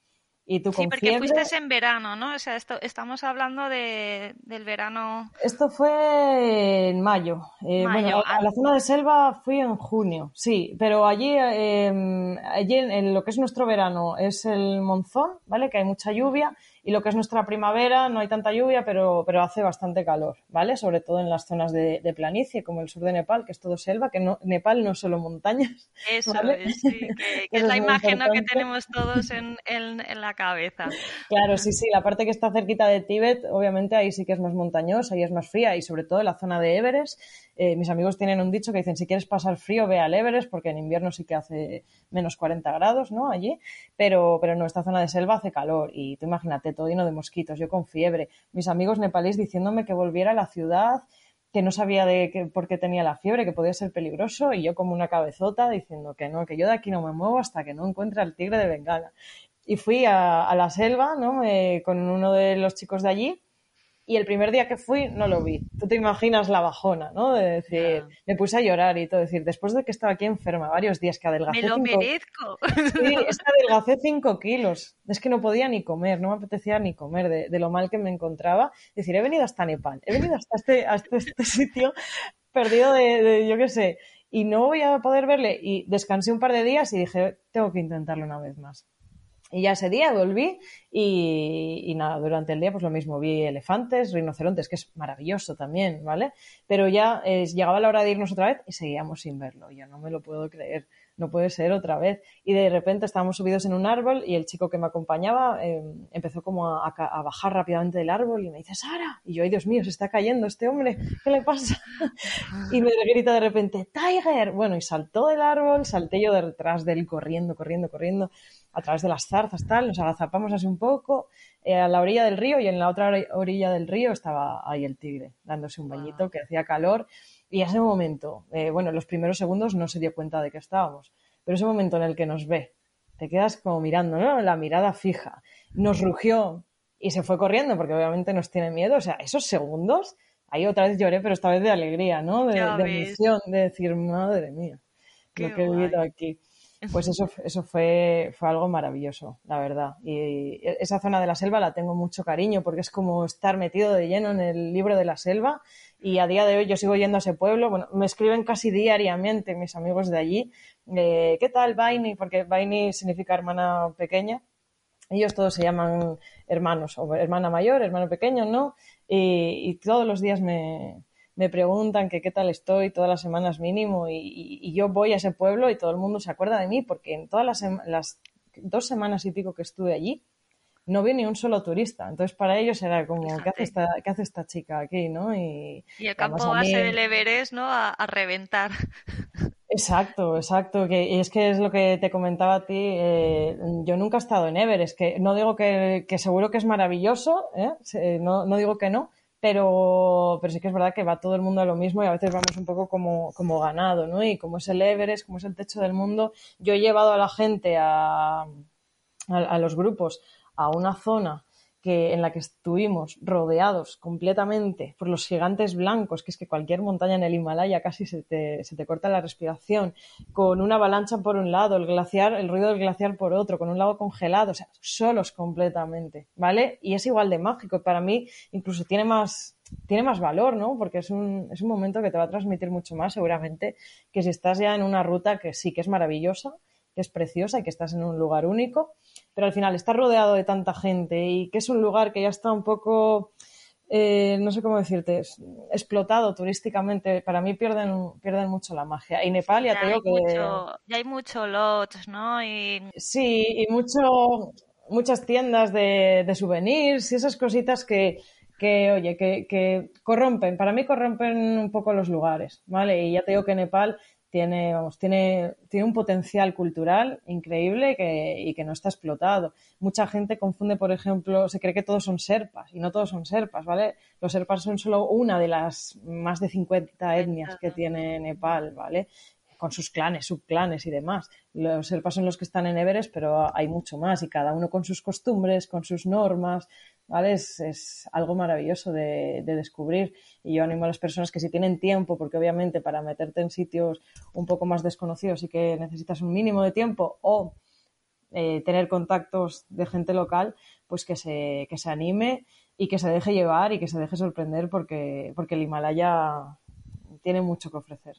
y tú sí, porque fuiste en verano, ¿no? O sea, esto, estamos hablando de, del verano. Esto fue en mayo. Eh, bueno, a, la zona de selva fui en junio, sí, pero allí, em, allí en, lo que es nuestro verano es el monzón, ¿vale? Que hay mucha lluvia y lo que es nuestra primavera no hay tanta lluvia, pero, pero hace bastante calor, ¿vale? Sobre todo en las zonas de, planicie, como el sur de Nepal, que es todo selva, que no, Nepal no es solo montañas. Eso es, sí, que, es la imagen que tenemos todos en, en, la cabeza. Claro, sí, sí, la parte que está cerquita de Tíbet, obviamente ahí sí que es más montañosa, ahí es más fría, y sobre todo en la zona de Everest, eh, mis amigos tienen un dicho que dicen, si quieres pasar frío, ve al Everest, porque en invierno sí que hace menos 40 grados, ¿no? Allí, pero, pero en nuestra zona de selva hace calor, y tú imagínate, todo lleno de mosquitos, yo con fiebre, mis amigos nepalíes diciéndome que volviera a la ciudad, que no sabía de qué, por qué tenía la fiebre, que podía ser peligroso, y yo como una cabezota diciendo que no, que yo de aquí no me muevo hasta que no encuentre al tigre de Bengala. Y fui a, la selva, ¿no? Eh, con uno de los chicos de allí, y el primer día que fui no lo vi. Tú te imaginas la bajona, ¿no? De decir, me puse a llorar y todo, decir, después de que estaba aquí enferma varios días que adelgacé. Me lo merezco. Sí, es que adelgacé cinco kilos. Es que no podía ni comer, no me apetecía ni comer de, lo mal que me encontraba. Es decir, he venido hasta Nepal, he venido hasta este, este, este sitio perdido de, de, yo qué sé, y no voy a poder verle. Y descansé un par de días y dije, tengo que intentarlo una vez más. Y ya ese día volví y, nada, durante el día pues lo mismo, vi elefantes, rinocerontes, que es maravilloso también, ¿vale? Pero ya eh, llegaba la hora de irnos otra vez y seguíamos sin verlo, ya no me lo puedo creer no puede ser otra vez. Y de repente estábamos subidos en un árbol y el chico que me acompañaba eh, empezó como a, bajar rápidamente del árbol y me dice, Sara, y yo, ay Dios mío, se está cayendo este hombre, ¿qué le pasa? y me grita de repente, Tiger, bueno, y saltó del árbol, salté yo detrás de él corriendo, corriendo, corriendo, a través de las zarzas, tal, nos agazapamos así un poco eh, a la orilla del río y en la otra orilla del río estaba ahí el tigre, dándose un bañito que hacía calor y ese momento, eh, bueno, en los primeros segundos no se dio cuenta de que estábamos, pero ese momento en el que nos ve, te quedas como mirando, ¿no? La mirada fija, nos rugió y se fue corriendo porque obviamente nos tiene miedo, o sea, esos segundos, ahí otra vez lloré, pero esta vez de alegría, ¿no? De, de emoción, de decir, madre mía, lo que he vivido aquí. Pues eso, eso fue, fue algo maravilloso, la verdad. Y esa zona de la selva la tengo mucho cariño porque es como estar metido de lleno en el libro de la selva y a día de hoy yo sigo yendo a ese pueblo. Bueno, me escriben casi diariamente mis amigos de allí. ¿Qué tal, Vaini? Porque Vaini significa hermana pequeña. Ellos todos se llaman hermanos, o hermana mayor, hermano pequeño, ¿no? Y, todos los días me, me preguntan que qué tal estoy todas las semanas mínimo y, yo voy a ese pueblo y todo el mundo se acuerda de mí porque en todas las, las dos semanas y pico que estuve allí no vi ni un solo turista. Entonces, para ellos era como, ¿qué hace, esta, ¿qué hace esta chica aquí? ¿no? Y, el campo base del Everest, ¿no? A, reventar. Exacto, exacto. Que, y es que es lo que te comentaba a ti. Eh, yo nunca he estado en Everest. Que no digo que, seguro que es maravilloso, ¿eh? no, no digo que no, pero, pero sí que es verdad que va todo el mundo a lo mismo y a veces vamos un poco como, como ganado, ¿no? Y como es el Everest, como es el techo del mundo, yo he llevado a la gente a, a los grupos a una zona que, en la que estuvimos rodeados completamente por los gigantes blancos, que es que cualquier montaña en el Himalaya casi se te, se te corta la respiración, con una avalancha por un lado, el glaciar, el ruido del glaciar por otro, con un lago congelado, o sea, solos completamente, ¿vale? Y es igual de mágico, para mí incluso tiene más, tiene más valor, ¿no? Porque es un, es un momento que te va a transmitir mucho más, seguramente, que si estás ya en una ruta que sí que es maravillosa, que es preciosa y que estás en un lugar único, pero al final estar rodeado de tanta gente y que es un lugar que ya está un poco, eh, no sé cómo decirte, explotado turísticamente, para mí pierden, pierden mucho la magia. Y Nepal ya, tengo que... ya hay mucho lots, ¿no? Sí, y mucho, muchas tiendas de, de souvenirs y esas cositas que, que, oye, que, que, corrompen, para mí corrompen un poco los lugares, ¿vale? Y ya te digo que Nepal tiene, vamos, tiene, tiene un potencial cultural increíble que, y que no está explotado. Mucha gente confunde, por ejemplo, se cree que todos son serpas y no todos son serpas, ¿vale? Los serpas son solo una de las más de 50 etnias que tiene Nepal, ¿vale? con sus clanes, subclanes y demás. Los serpas son los que están en Everest, pero hay mucho más y cada uno con sus costumbres, con sus normas, ¿vale? Es, algo maravilloso de, descubrir y yo animo a las personas que si tienen tiempo, porque obviamente para meterte en sitios un poco más desconocidos y que necesitas un mínimo de tiempo o eh, tener contactos de gente local, pues que se, que se anime y que se deje llevar y que se deje sorprender porque, porque el Himalaya tiene mucho que ofrecer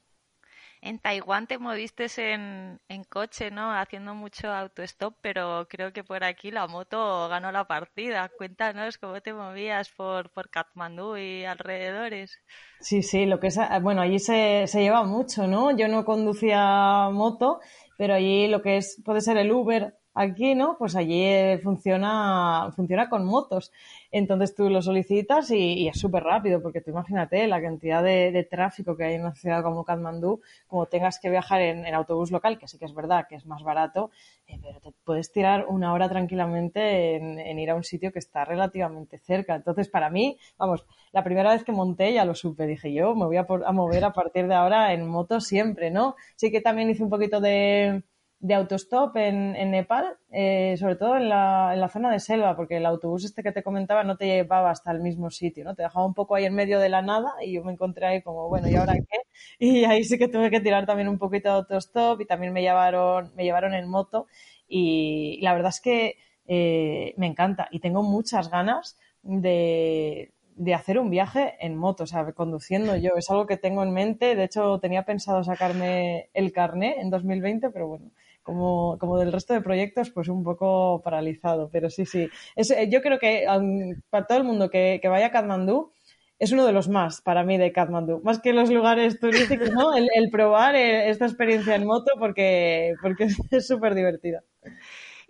en Taiwán te moviste en, coche, ¿no? Haciendo mucho autostop, pero creo que por aquí la moto ganó la partida. Cuéntanos cómo te movías por, por Katmandú y alrededores. Sí, sí, lo que es, bueno, allí se, se lleva mucho, ¿no? Yo no conducía moto, pero allí lo que es, puede ser el Uber aquí, ¿no? Pues allí funciona, funciona con motos. Entonces tú lo solicitas y, es súper rápido, porque tú imagínate la cantidad de, tráfico que hay en una ciudad como Kathmandú, como tengas que viajar en, autobús local, que sí que es verdad que es más barato, eh, pero te puedes tirar una hora tranquilamente en, ir a un sitio que está relativamente cerca. Entonces, para mí, vamos, la primera vez que monté ya lo supe, dije yo, me voy a, a mover a partir de ahora en moto siempre, ¿no? Sí que también hice un poquito de de autostop en, Nepal, eh, sobre todo en la, en la, zona de selva, porque el autobús este que te comentaba no te llevaba hasta el mismo sitio, ¿no? Te dejaba un poco ahí en medio de la nada y yo me encontré ahí como, bueno, ¿y ahora qué? Y ahí sí que tuve que tirar también un poquito de autostop y también me llevaron, me llevaron en moto y la verdad es que eh, me encanta y tengo muchas ganas de, de hacer un viaje en moto, o sea, conduciendo yo. Es algo que tengo en mente. De hecho, tenía pensado sacarme el carné en 2020, pero bueno, como, como del resto de proyectos, pues un poco paralizado. Pero sí, sí. Es, eh, yo creo que para todo el mundo que, vaya a Kathmandú, es uno de los más para mí de Kathmandú, más que los lugares turísticos, ¿no? El, probar eh, esta experiencia en moto porque, porque es súper divertida.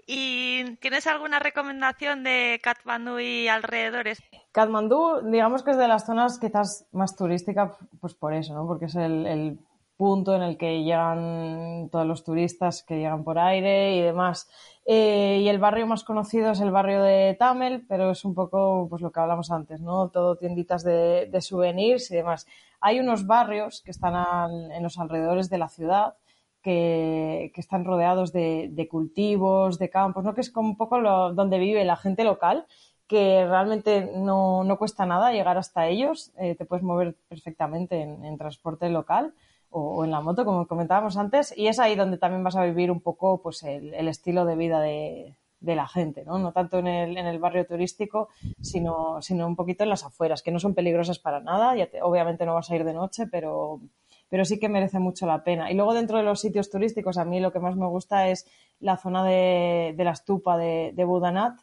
¿Y tienes alguna recomendación de Kathmandú y alrededores? Kathmandú, digamos que es de las zonas quizás más turísticas, pues por eso, ¿no? Porque es el punto en el que llegan todos los turistas que llegan por aire y demás. Eh, y el barrio más conocido es el barrio de Tamel, pero es un poco pues lo que hablamos antes, ¿no? Todo tienditas de, souvenirs y demás. Hay unos barrios que están en los alrededores de la ciudad que, están rodeados de, cultivos, de campos, ¿no? Que es como un poco lo, donde vive la gente local que realmente no, cuesta nada llegar hasta ellos, eh, te puedes mover perfectamente en transporte local o, en la moto, como comentábamos antes, y es ahí donde también vas a vivir un poco pues el, estilo de vida de, la gente, ¿no? No tanto en el, en el barrio turístico, sino, sino un poquito en las afueras, que no son peligrosas para nada, obviamente no vas a ir de noche, pero, pero sí que merece mucho la pena. Y luego dentro de los sitios turísticos, a mí lo que más me gusta es la zona de, de la estupa de, de Budanat,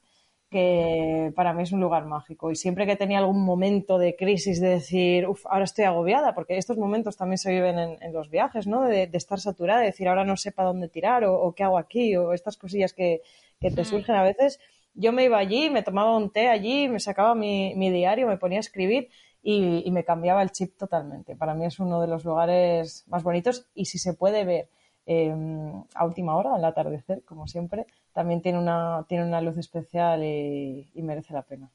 que para mí es un lugar mágico. Y siempre que tenía algún momento de crisis, de decir, uff, ahora estoy agobiada, porque estos momentos también se viven en, los viajes, ¿no? De, estar saturada, de decir, ahora no sé para dónde tirar, o, qué hago aquí, o estas cosillas que, te surgen a veces. Yo me iba allí, me tomaba un té allí, me sacaba mi, diario, me ponía a escribir y, y me cambiaba el chip totalmente. Para mí es uno de los lugares más bonitos y si se puede ver Em, a última hora, al atardecer, como siempre, también tiene una, tiene una luz especial y, merece la pena.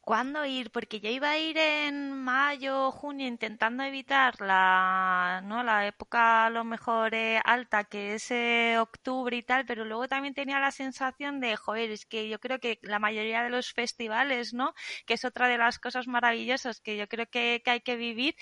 ¿Cuándo ir? Porque yo iba a ir en mayo o junio intentando evitar la, ¿no? la época a lo mejor eh, alta que es eh, octubre y tal, pero luego también tenía la sensación de, joder, es que yo creo que la mayoría de los festivales, ¿no? Que es otra de las cosas maravillosas que yo creo que, que hay que vivir,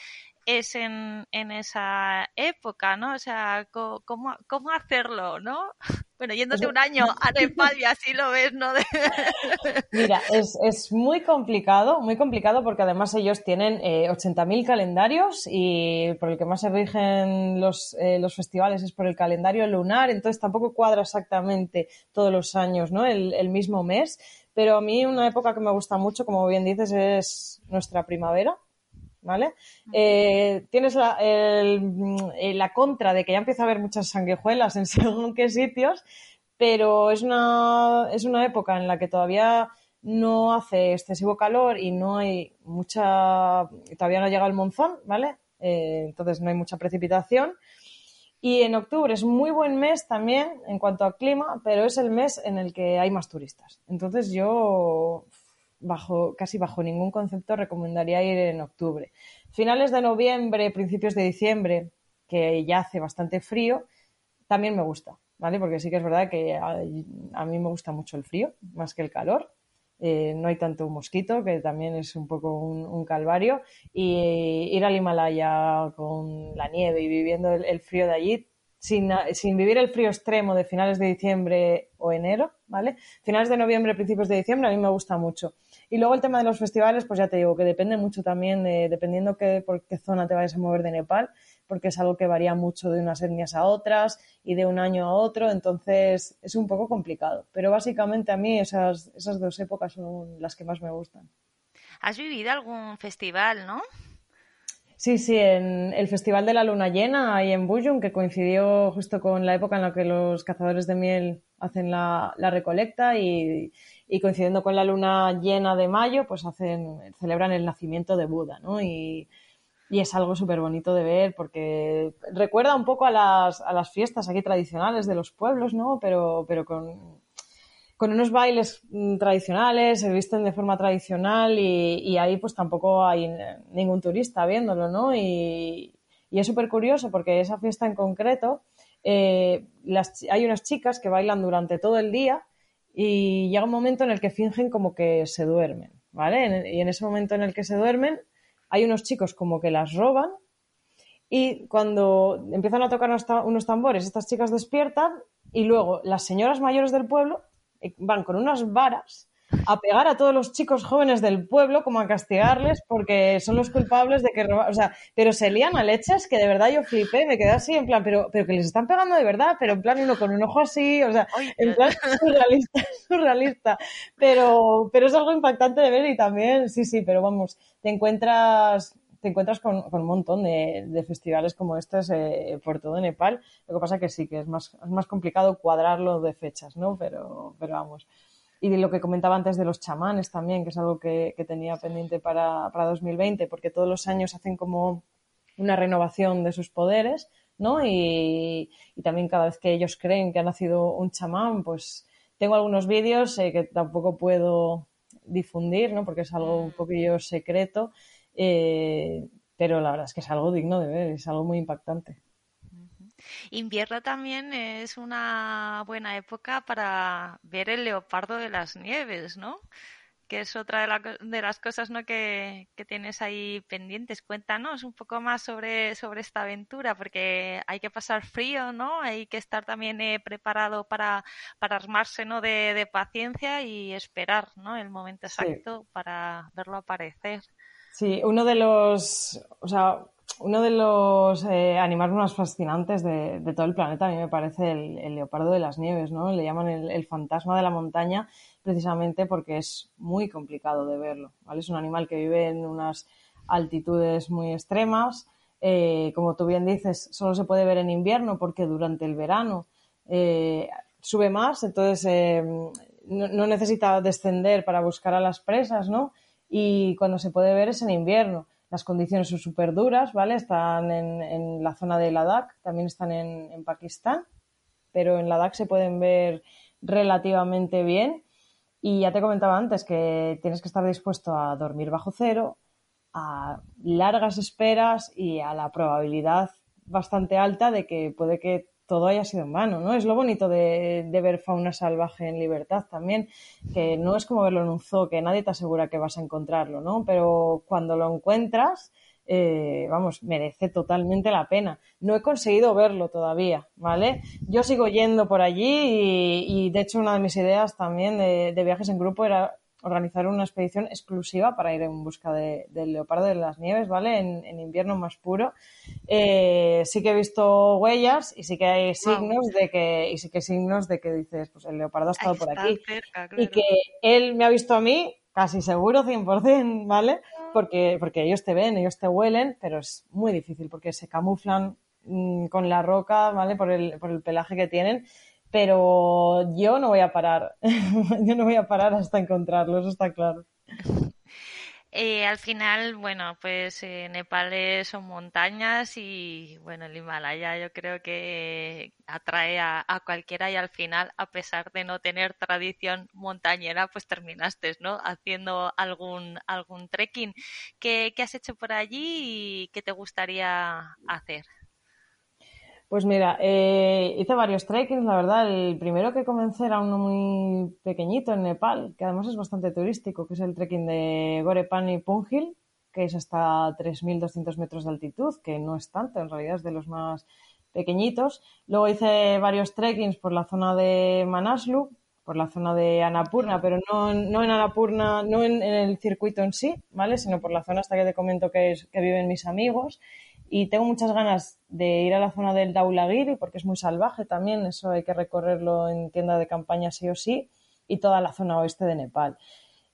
es en, en esa época, ¿no? O sea, ¿cómo, cómo hacerlo, no? Bueno, yéndote un año a Nepal y así lo ves, ¿no? Mira, es, es, muy complicado, muy complicado porque además ellos tienen eh, 80.000 calendarios y por el que más se rigen los, eh, los festivales es por el calendario lunar, entonces tampoco cuadra exactamente todos los años, ¿no? El, el mismo mes, pero a mí una época que me gusta mucho, como bien dices, es nuestra primavera ¿vale? Eh, tienes la, eh, la, contra de que ya empieza a haber muchas sanguijuelas en según qué sitios, pero es una, es una época en la que todavía no hace excesivo calor y no hay mucha, todavía no llega el monzón, ¿vale? Eh, entonces no hay mucha precipitación. Y en octubre es muy buen mes también en cuanto a clima, pero es el mes en el que hay más turistas. Entonces yo bajo, casi bajo ningún concepto recomendaría ir en octubre. Finales de noviembre, principios de diciembre, que ya hace bastante frío, también me gusta, ¿vale? Porque sí que es verdad que a, mí me gusta mucho el frío, más que el calor. Eh, no hay tanto mosquito, que también es un poco un, calvario. Y ir al Himalaya con la nieve y viviendo el frío de allí sin, sin, vivir el frío extremo de finales de diciembre o enero, ¿vale? Finales de noviembre, principios de diciembre, a mí me gusta mucho. Y luego el tema de los festivales, pues ya te digo que depende mucho también, dependiendo qué, por qué zona te vayas a mover de Nepal, porque es algo que varía mucho de unas etnias a otras y de un año a otro, entonces es un poco complicado. Pero básicamente a mí esas, esas dos épocas son las que más me gustan. ¿Has vivido algún festival, no? Sí, sí, en el Festival de la Luna Llena, ahí en Buyum, que coincidió justo con la época en la que los cazadores de miel hacen la, recolecta y, coincidiendo con la luna llena de mayo, pues hacen, celebran el nacimiento de Buda, ¿no? Y, y es algo súper bonito de ver porque recuerda un poco a las, a las fiestas aquí tradicionales de los pueblos, ¿no? Pero, pero con, con unos bailes mm, tradicionales, se visten de forma tradicional y, ahí pues tampoco hay ningún turista viéndolo, ¿no? Y, es súper curioso porque esa fiesta en concreto, eh, hay unas chicas que bailan durante todo el día y llega un momento en el que fingen como que se duermen, ¿vale? Y en ese momento en el que se duermen, hay unos chicos como que las roban y cuando empiezan a tocar unos tambores, estas chicas despiertan y luego las señoras mayores del pueblo eh, van con unas varas a pegar a todos los chicos jóvenes del pueblo, como a castigarles, porque son los culpables de que roban. O sea, pero se lían a leches que de verdad yo flipé, me quedé así, en plan, pero, pero que les están pegando de verdad, pero en plan uno con un ojo así, o sea, en plan surrealista, surrealista. Pero, pero es algo impactante de ver y también, sí, sí, pero vamos, te encuentras te encuentras con, un montón de, festivales como estos eh, por todo Nepal. Lo que pasa que sí, que es más, es más complicado cuadrarlo de fechas, ¿no? Pero, pero vamos. Y de lo que comentaba antes de los chamanes también, que es algo que, tenía pendiente para, para 2020, porque todos los años hacen como una renovación de sus poderes, ¿no? Y, también cada vez que ellos creen que ha nacido un chamán, pues tengo algunos vídeos eh, que tampoco puedo difundir, ¿no? Porque es algo un poquillo secreto, eh, pero la verdad es que es algo digno de ver, es algo muy impactante. Invierno también es una buena época para ver el leopardo de las nieves, ¿no? Que es otra de, las cosas ¿no? que, tienes ahí pendientes. Cuéntanos un poco más sobre, sobre esta aventura, porque hay que pasar frío, ¿no? Hay que estar también eh, preparado para, para armarse ¿no? de, paciencia y esperar ¿no? el momento exacto para verlo aparecer. Sí, uno de los, o sea, uno de los eh, animales más fascinantes de, todo el planeta a mí me parece el, leopardo de las nieves, ¿no? Le llaman el, fantasma de la montaña precisamente porque es muy complicado de verlo, ¿vale? Es un animal que vive en unas altitudes muy extremas. Eh, como tú bien dices, solo se puede ver en invierno porque durante el verano eh, sube más, entonces no, no necesita descender para buscar a las presas, ¿no? y cuando se puede ver es en invierno. Las condiciones son súper duras, ¿vale? Están en, la zona de Ladakh, también están en, en Pakistán, pero en Ladakh se pueden ver relativamente bien. Y ya te comentaba antes que tienes que estar dispuesto a dormir bajo cero, a largas esperas y a la probabilidad bastante alta de que puede que todo haya sido en vano, ¿no? Es lo bonito de, ver fauna salvaje en libertad también, que no es como verlo en un zoo, que nadie te asegura que vas a encontrarlo, ¿no? Pero cuando lo encuentras, eh, vamos, merece totalmente la pena. No he conseguido verlo todavía, ¿vale? Yo sigo yendo por allí y, de hecho una de mis ideas también de viajes en grupo era organizar una expedición exclusiva para ir en busca del leopardo de las nieves, ¿vale? En, invierno más puro. Eh, sí que he visto huellas y sí que hay signos de que, y sí que signos de que dices, pues el leopardo ha estado por aquí. Y que él me ha visto a mí, casi seguro, 100%, ¿vale? Porque, porque ellos te ven, ellos te huelen, pero es muy difícil porque se camuflan mm, con la roca, ¿vale? Por el, por el pelaje que tienen pero yo no voy a parar, yo no voy a parar hasta encontrarlo, eso está claro. Eh, al final, bueno, pues eh, Nepal son montañas y bueno, el Himalaya yo creo que atrae a, cualquiera y al final, a pesar de no tener tradición montañera, pues terminaste, ¿no? Haciendo algún, algún trekking. ¿Qué, qué has hecho por allí y qué te gustaría hacer? Pues mira, eh, hice varios trekkings, la verdad. El primero que comencé era uno muy pequeñito en Nepal, que además es bastante turístico, que es el trekking de Gorepani Punghil, que es hasta 3.200 metros de altitud, que no es tanto, en realidad es de los más pequeñitos. Luego hice varios trekkings por la zona de Manaslu, por la zona de Annapurna, pero no, no en Annapurna, no en, el circuito en sí, ¿vale? Sino por la zona hasta que te comento que, es, que viven mis amigos y tengo muchas ganas de ir a la zona del Daulagiri porque es muy salvaje también, eso hay que recorrerlo en tienda de campaña sí o sí, y toda la zona oeste de Nepal.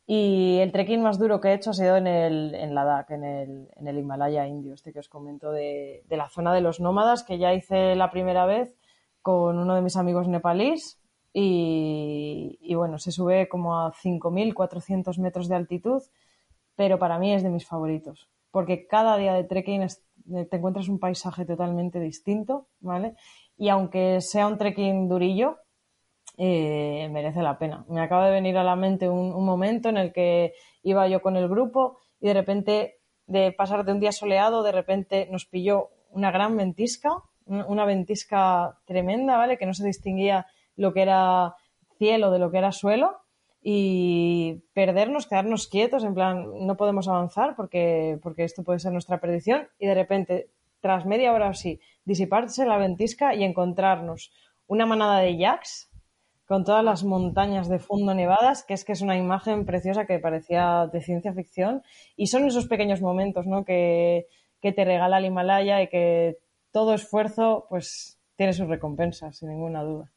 Y el trekking más duro que he hecho ha sido en el en Ladakh, en el, en el Himalaya indio, este que os comento de, de la zona de los nómadas, que ya hice la primera vez con uno de mis amigos nepalíes. Y, y bueno, se sube como a 5.400 metros de altitud, pero para mí es de mis favoritos, porque cada día de trekking es te encuentras un paisaje totalmente distinto, ¿vale? Y aunque sea un trekking durillo, eh, merece la pena. Me acaba de venir a la mente un, momento en el que iba yo con el grupo y de repente, de pasar de un día soleado, de repente nos pilló una gran ventisca, una ventisca tremenda, ¿vale? Que no se distinguía lo que era cielo de lo que era suelo y perdernos, quedarnos quietos, en plan, no podemos avanzar porque, porque esto puede ser nuestra perdición y de repente, tras media hora así, disiparse la ventisca y encontrarnos una manada de yaks con todas las montañas de fondo nevadas, que es que es una imagen preciosa que parecía de ciencia ficción y son esos pequeños momentos ¿no? que, que te regala el Himalaya y que todo esfuerzo pues tiene sus recompensas, sin ninguna duda.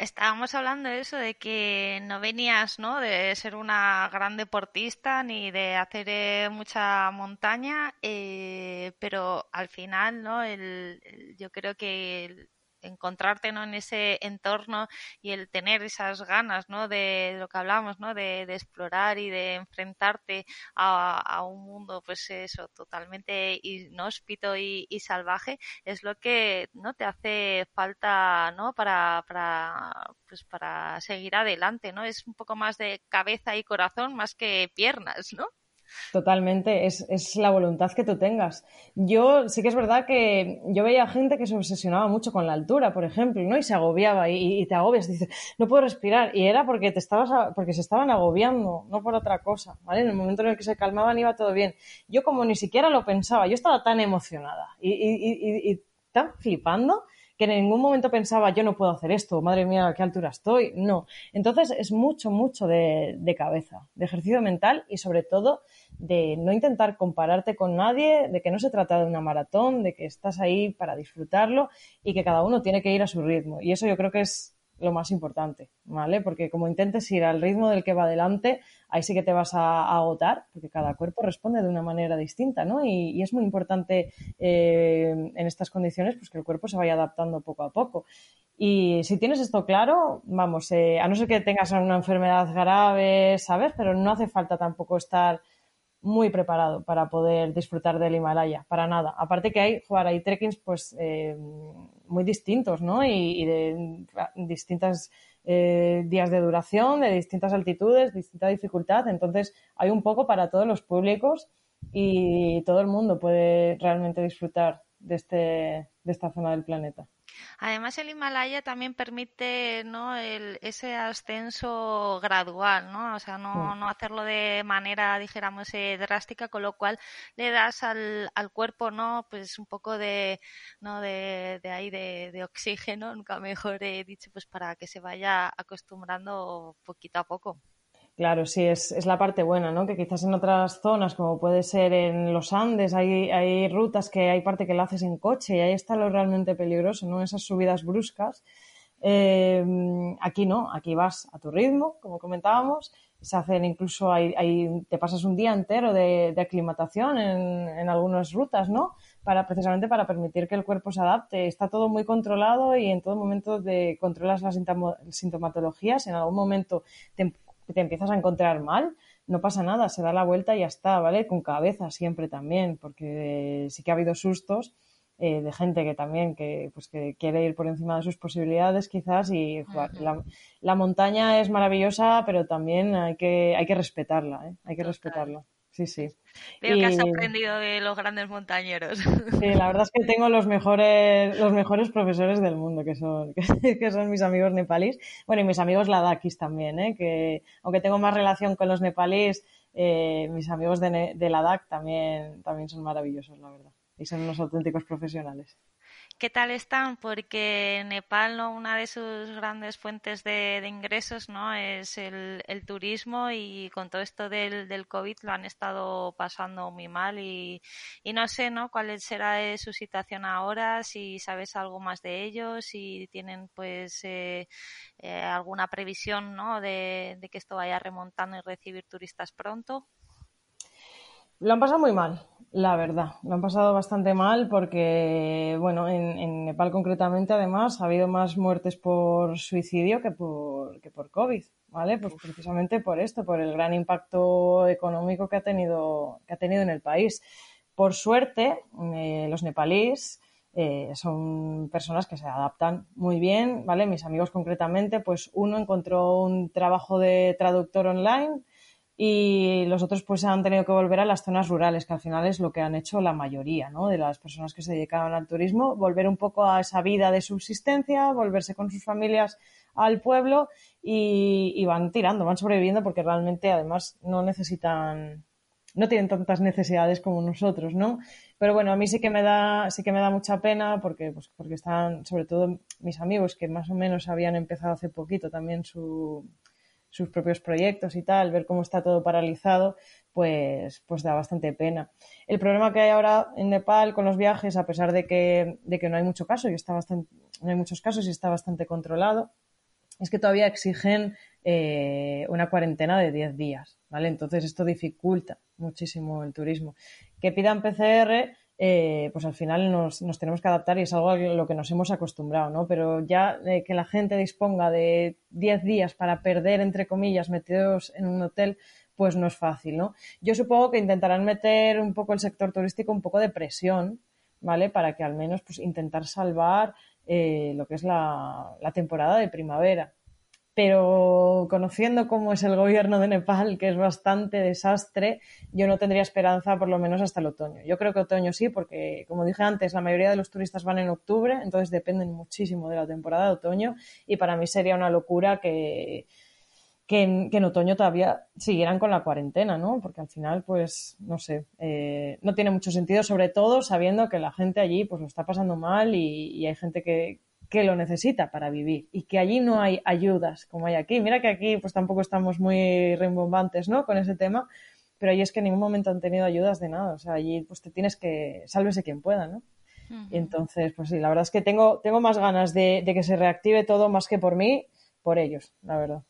Estábamos hablando de eso, de que no venías, ¿no? De ser una gran deportista ni de hacer eh, mucha montaña, eh, pero al final, ¿no? El, yo creo que encontrarte en ese entorno y el tener esas ganas ¿no? de, lo que hablamos, ¿no? de, explorar y de enfrentarte a, un mundo pues eso totalmente inhóspito y, y, salvaje es lo que no te hace falta ¿no? para, para, pues para seguir adelante, ¿no? Es un poco más de cabeza y corazón más que piernas, ¿no? Totalmente, es, es, la voluntad que tú tengas. Yo sí que es verdad que yo veía gente que se obsesionaba mucho con la altura, por ejemplo, ¿no? Y se agobiaba y, te agobias, dices, no puedo respirar. Y era porque te estabas, porque se estaban agobiando, no por otra cosa, ¿vale? En el momento en el que se calmaban iba todo bien. Yo como ni siquiera lo pensaba, yo estaba tan emocionada y, y, y tan flipando que en ningún momento pensaba yo no puedo hacer esto, madre mía, a qué altura estoy. No. Entonces es mucho, mucho de, cabeza, de ejercicio mental y sobre todo de no intentar compararte con nadie, de que no se trata de una maratón, de que estás ahí para disfrutarlo y que cada uno tiene que ir a su ritmo. Y eso yo creo que es lo más importante, ¿vale? Porque como intentes ir al ritmo del que va adelante, ahí sí que te vas a, agotar, porque cada cuerpo responde de una manera distinta, ¿no? Y, es muy importante eh, en estas condiciones pues que el cuerpo se vaya adaptando poco a poco. Y si tienes esto claro, vamos, eh, a no ser que tengas una enfermedad grave, ¿sabes? Pero no hace falta tampoco estar muy preparado para poder disfrutar del Himalaya, para nada. Aparte que hay, jugar, hay trekkings pues eh, muy distintos, ¿no? Y, de distintas eh, días de duración, de distintas altitudes, distinta dificultad. Entonces, hay un poco para todos los públicos y todo el mundo puede realmente disfrutar de, este, de esta zona del planeta. Además, el Himalaya también permite ¿no? El, ese ascenso gradual, ¿no? O sea, no, no hacerlo de manera, dijéramos, eh, drástica, con lo cual le das al, al cuerpo, ¿no? Pues un poco de, ¿no? de, de ahí, de, de oxígeno, nunca mejor he dicho, pues para que se vaya acostumbrando poquito a poco. Claro, sí, es, la parte buena, ¿no? Que quizás en otras zonas, como puede ser en los Andes, hay, rutas que hay parte que la haces en coche y ahí está lo realmente peligroso, ¿no? Esas subidas bruscas. Eh, aquí no, aquí vas a tu ritmo, como comentábamos, se hacen incluso, hay, hay, te pasas un día entero de, aclimatación en, en, algunas rutas, ¿no? Para, precisamente para permitir que el cuerpo se adapte. Está todo muy controlado y en todo momento de, controlas las sintomatologías. En algún momento te te empiezas a encontrar mal, no pasa nada, se da la vuelta y ya está, ¿vale? Con cabeza siempre también, porque sí que ha habido sustos eh, de gente que también que, pues que quiere ir por encima de sus posibilidades quizás y la, la, montaña es maravillosa, pero también hay que, hay que respetarla, ¿eh? Hay que respetarla. Sí, sí. Veo que has aprendido de los grandes montañeros. Sí, la verdad es que tengo los mejores, los mejores profesores del mundo, que son, que, son mis amigos nepalíes. Bueno, y mis amigos ladakis también, ¿eh? que aunque tengo más relación con los nepalíes, eh, mis amigos de, de Ladakh también, también son maravillosos, la verdad. Y son unos auténticos profesionales qué tal están, porque Nepal, ¿no? una de sus grandes fuentes de, ingresos ¿no? es el, el, turismo y con todo esto del, COVID lo han estado pasando muy mal y, no sé ¿no? cuál será su situación ahora, si sabes algo más de ellos, si tienen pues eh, eh, alguna previsión ¿no? de que esto vaya remontando y recibir turistas pronto. Lo han pasado muy mal, la verdad. Lo han pasado bastante mal porque, bueno, en, en, Nepal concretamente, además, ha habido más muertes por suicidio que por, que por COVID, ¿vale? Pues precisamente por esto, por el gran impacto económico que ha tenido, que ha tenido en el país. Por suerte, eh, los nepalíes eh, son personas que se adaptan muy bien, ¿vale? Mis amigos concretamente, pues uno encontró un trabajo de traductor online y los otros pues han tenido que volver a las zonas rurales, que al final es lo que han hecho la mayoría ¿no? de las personas que se dedicaban al turismo, volver un poco a esa vida de subsistencia, volverse con sus familias al pueblo y, van tirando, van sobreviviendo porque realmente además no necesitan, no tienen tantas necesidades como nosotros, ¿no? Pero bueno, a mí sí que me da, sí que me da mucha pena porque, pues, porque están, sobre todo mis amigos que más o menos habían empezado hace poquito también su, sus propios proyectos y tal, ver cómo está todo paralizado, pues, pues da bastante pena. El problema que hay ahora en Nepal con los viajes, a pesar de que, de que no hay mucho caso y está bastante, no hay muchos casos y está bastante controlado, es que todavía exigen eh, una cuarentena de 10 días, ¿vale? Entonces esto dificulta muchísimo el turismo. Que pidan PCR eh, pues al final nos, tenemos que adaptar y es algo a lo que nos hemos acostumbrado, ¿no? Pero ya eh, que la gente disponga de 10 días para perder, entre comillas, metidos en un hotel, pues no es fácil, ¿no? Yo supongo que intentarán meter un poco el sector turístico un poco de presión, ¿vale? Para que al menos pues intentar salvar eh, lo que es la temporada de primavera pero conociendo cómo es el gobierno de Nepal, que es bastante desastre, yo no tendría esperanza por lo menos hasta el otoño. Yo creo que otoño sí, porque como dije antes, la mayoría de los turistas van en octubre, entonces dependen muchísimo de la temporada de otoño y para mí sería una locura que, que, en, otoño todavía siguieran con la cuarentena, ¿no? Porque al final, pues, no sé, eh, no tiene mucho sentido, sobre todo sabiendo que la gente allí pues lo está pasando mal y hay gente que, que lo necesita para vivir y que allí no hay ayudas como hay aquí. Mira que aquí pues tampoco estamos muy rimbombantes, ¿no? Con ese tema, pero allí es que en ningún momento han tenido ayudas de nada. O sea, allí pues te tienes que, sálvese quien pueda, ¿no? Uh -huh. Y entonces, pues sí, la verdad es que tengo, tengo más ganas de, de que se reactive todo más que por mí, por ellos, la verdad.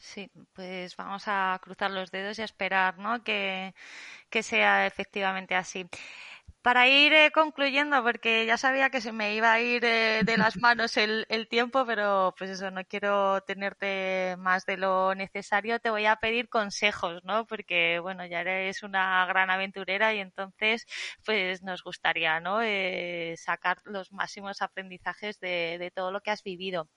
Sí, pues vamos a cruzar los dedos y a esperar, ¿no? Que, que sea efectivamente así para ir eh, concluyendo, porque ya sabía que se me iba a ir eh, de las manos el, el, tiempo, pero pues eso, no quiero tenerte más de lo necesario. Te voy a pedir consejos, ¿no? Porque, bueno, ya eres una gran aventurera y entonces, pues nos gustaría, ¿no? Eh, sacar los máximos aprendizajes de, de todo lo que has vivido.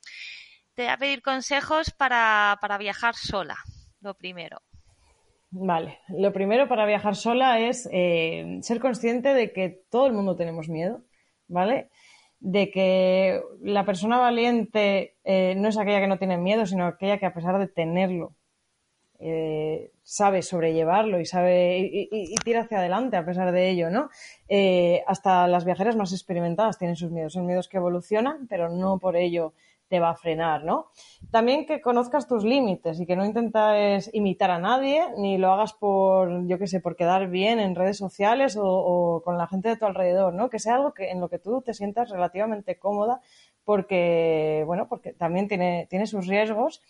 te voy a pedir consejos para, para viajar sola, lo primero. Vale, lo primero para viajar sola es eh, ser consciente de que todo el mundo tenemos miedo, ¿vale? De que la persona valiente eh, no es aquella que no tiene miedo, sino aquella que a pesar de tenerlo eh, sabe sobrellevarlo y sabe y, tira hacia adelante a pesar de ello, ¿no? hasta las viajeras más experimentadas tienen sus miedos, son miedos que evolucionan, pero no por ello te va a frenar, ¿no? También que conozcas tus límites y que no intentes imitar a nadie, ni lo hagas por, yo qué sé, por quedar bien en redes sociales o, con la gente de tu alrededor, ¿no? Que sea algo que, en lo que tú te sientas relativamente cómoda porque, bueno, porque también tiene, tiene sus riesgos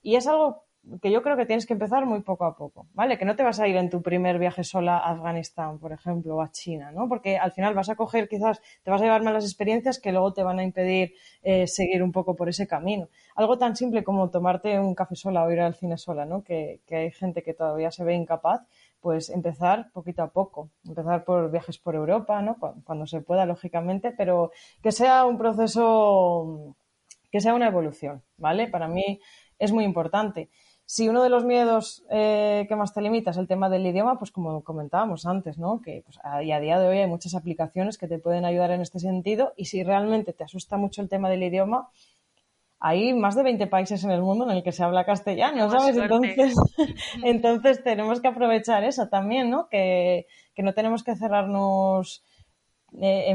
y es algo que yo creo que tienes que empezar muy poco a poco, ¿vale? Que no te vas a ir en tu primer viaje sola a Afganistán, por ejemplo, o a China, ¿no? Porque al final vas a coger, quizás te vas a llevar malas experiencias que luego te van a impedir eh, seguir un poco por ese camino. Algo tan simple como tomarte un café sola o ir al cine sola, ¿no? Que, que hay gente que todavía se ve incapaz, pues empezar poquito a poco, empezar por viajes por Europa, ¿no? Cuando se pueda, lógicamente, pero que sea un proceso, que sea una evolución, ¿vale? Para mí es muy importante. Si uno de los miedos eh, que más te limita es el tema del idioma, pues como comentábamos antes, ¿no? Que pues, a, a día de hoy hay muchas aplicaciones que te pueden ayudar en este sentido y si realmente te asusta mucho el tema del idioma, hay más de 20 países en el mundo en el que se habla castellano, ¿sabes? Entonces, entonces tenemos que aprovechar eso también, ¿no? Que, que no tenemos que cerrarnos eh,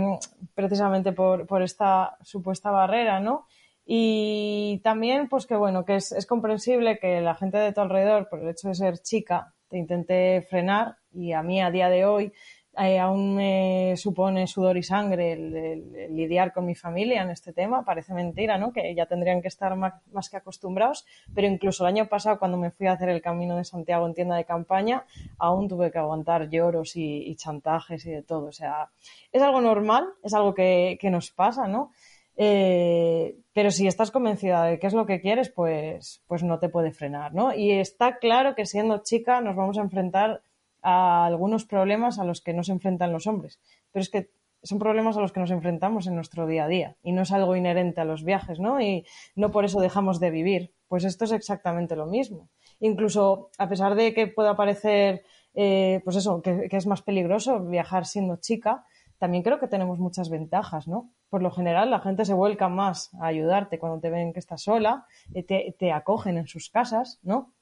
precisamente por, por esta supuesta barrera, ¿no? Y también, pues que bueno, que es, comprensible que la gente de tu alrededor, por el hecho de ser chica, te intente frenar y a mí a día de hoy eh, aún me supone sudor y sangre el, lidiar con mi familia en este tema. Parece mentira, ¿no? Que ya tendrían que estar más, que acostumbrados, pero incluso el año pasado cuando me fui a hacer el Camino de Santiago en tienda de campaña, aún tuve que aguantar lloros y, chantajes y de todo. O sea, es algo normal, es algo que, que nos pasa, ¿no? Eh, pero si estás convencida de qué es lo que quieres, pues, pues no te puede frenar, ¿no? Y está claro que siendo chica nos vamos a enfrentar a algunos problemas a los que no se enfrentan los hombres. Pero es que son problemas a los que nos enfrentamos en nuestro día a día y no es algo inherente a los viajes, ¿no? Y no por eso dejamos de vivir. Pues esto es exactamente lo mismo. Incluso a pesar de que pueda parecer, eh, pues eso, que, que es más peligroso viajar siendo chica, también creo que tenemos muchas ventajas, ¿no? Por lo general, la gente se vuelca más a ayudarte cuando te ven que estás sola, eh, te, te acogen en sus casas, ¿no?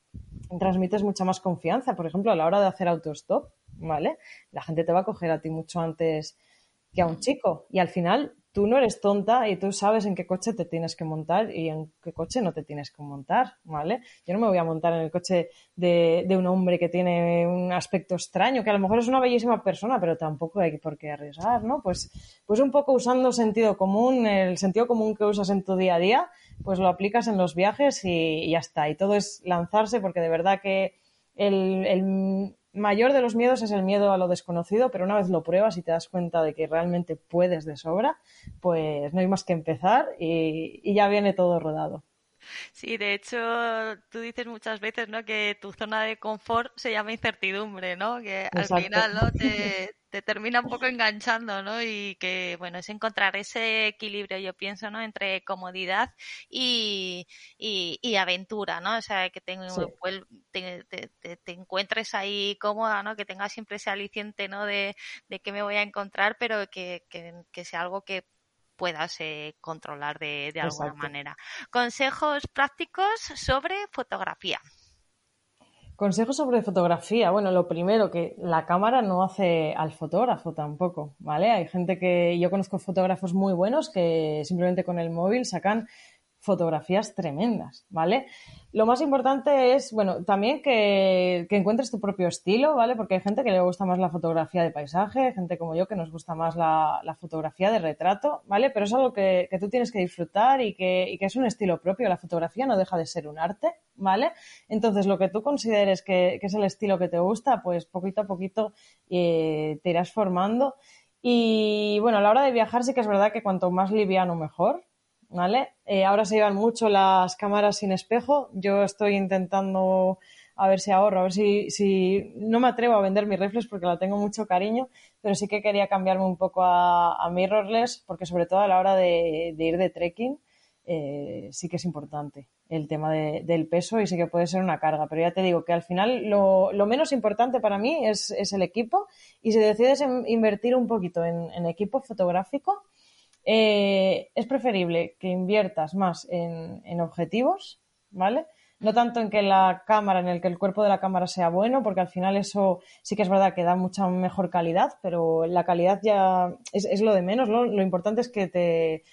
Transmites mucha más confianza, por ejemplo, a la hora de hacer autostop, ¿vale? La gente te va a coger a ti mucho antes que a un chico y al final tú no eres tonta y tú sabes en qué coche te tienes que montar y en qué coche no te tienes que montar, ¿vale? Yo no me voy a montar en el coche de, un hombre que tiene un aspecto extraño, que a lo mejor es una bellísima persona, pero tampoco hay por qué arriesgar, ¿no? Pues, pues un poco usando sentido común, el sentido común que usas en tu día a día, pues lo aplicas en los viajes y, ya está. Y todo es lanzarse porque de verdad que el mayor de los miedos es el miedo a lo desconocido, pero una vez lo pruebas y te das cuenta de que realmente puedes de sobra, pues no hay más que empezar y, ya viene todo rodado. Sí, de hecho, tú dices muchas veces, ¿no? Que tu zona de confort se llama incertidumbre, ¿no? Que al final, ¿no? Te, te termina un poco enganchando, ¿no? Y que, bueno, es encontrar ese equilibrio, yo pienso, ¿no? Entre comodidad y, y, aventura, ¿no? O sea, que te, te, encuentres ahí cómoda, ¿no? Que tengas siempre ese aliciente, ¿no? De, de que me voy a encontrar, pero que, que, sea algo que puedas eh, controlar de, de alguna manera. Consejos prácticos sobre fotografía. Consejos sobre fotografía. Bueno, lo primero, que la cámara no hace al fotógrafo tampoco, ¿vale? Hay gente que yo conozco fotógrafos muy buenos que simplemente con el móvil sacan fotografías tremendas, ¿vale? Lo más importante es, bueno, también que, encuentres tu propio estilo, ¿vale? Porque hay gente que le gusta más la fotografía de paisaje, gente como yo que nos gusta más la, fotografía de retrato, ¿vale? Pero es algo que, tú tienes que disfrutar y que, es un estilo propio. La fotografía no deja de ser un arte, ¿vale? Entonces, lo que tú consideres que, es el estilo que te gusta, pues poquito a poquito eh, te irás formando. Y bueno, a la hora de viajar sí que es verdad que cuanto más liviano mejor, ¿vale? Eh, ahora se llevan mucho las cámaras sin espejo. Yo estoy intentando a ver si ahorro, a ver si, si no me atrevo a vender mi reflex porque la tengo mucho cariño, pero sí que quería cambiarme un poco a, mirrorless porque sobre todo a la hora de, ir de trekking eh, sí que es importante el tema del peso y sí que puede ser una carga. Pero ya te digo que al final lo, menos importante para mí es, el equipo y si decides invertir un poquito en, equipo fotográfico, eh, es preferible que inviertas más en, en objetivos, ¿vale? no tanto en que la cámara, en el que el cuerpo de la cámara sea bueno, porque al final eso sí que es verdad que da mucha mejor calidad, pero la calidad ya es, lo de menos. Lo importante es que te,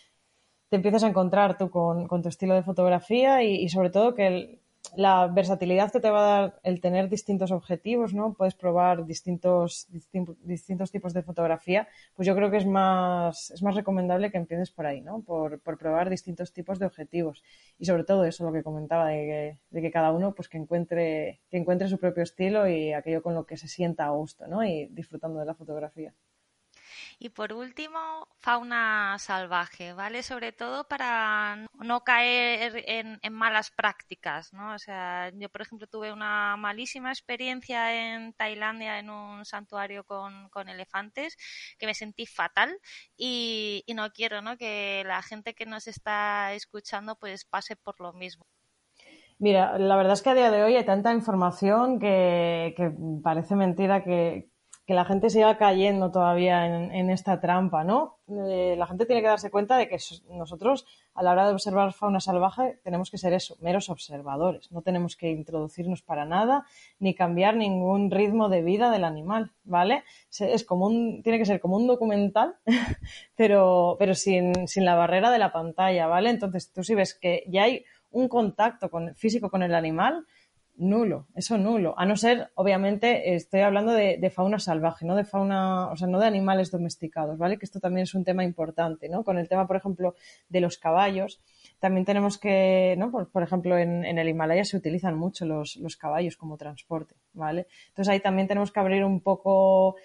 te empieces a encontrar tú con, tu estilo de fotografía y, sobre todo que el, la versatilidad que te va a dar el tener distintos objetivos, ¿no? Puedes probar distintos, distintos tipos de fotografía, pues yo creo que es más, es más recomendable que empieces por ahí, ¿no? Por, probar distintos tipos de objetivos. Y sobre todo eso, lo que comentaba, de que, cada uno pues que encuentre, que encuentre su propio estilo y aquello con lo que se sienta a gusto, ¿no? Y disfrutando de la fotografía. Y por último, fauna salvaje, ¿vale? Sobre todo para no caer en, malas prácticas, ¿no? O sea, yo, por ejemplo, tuve una malísima experiencia en Tailandia en un santuario con, elefantes que me sentí fatal y, no quiero, ¿no? Que la gente que nos está escuchando pues pase por lo mismo. Mira, la verdad es que a día de hoy hay tanta información que parece mentira que, que la gente siga cayendo todavía en, esta trampa, ¿no? Eh, la gente tiene que darse cuenta de que nosotros, a la hora de observar fauna salvaje, tenemos que ser eso, meros observadores. No tenemos que introducirnos para nada ni cambiar ningún ritmo de vida del animal, ¿vale? Es como un, tiene que ser como un documental, pero, pero sin, sin la barrera de la pantalla, ¿vale? Entonces, tú si ves que ya hay un contacto con, físico con el animal, nulo, eso nulo. A no ser, obviamente, estoy hablando de, fauna salvaje, no de fauna, o sea, no de animales domesticados, ¿vale? Que esto también es un tema importante, ¿no? Con el tema, por ejemplo, de los caballos, también tenemos que, ¿no? Por, ejemplo, en, en, el Himalaya se utilizan mucho los, los caballos como transporte, ¿vale? Entonces ahí también tenemos que abrir un poco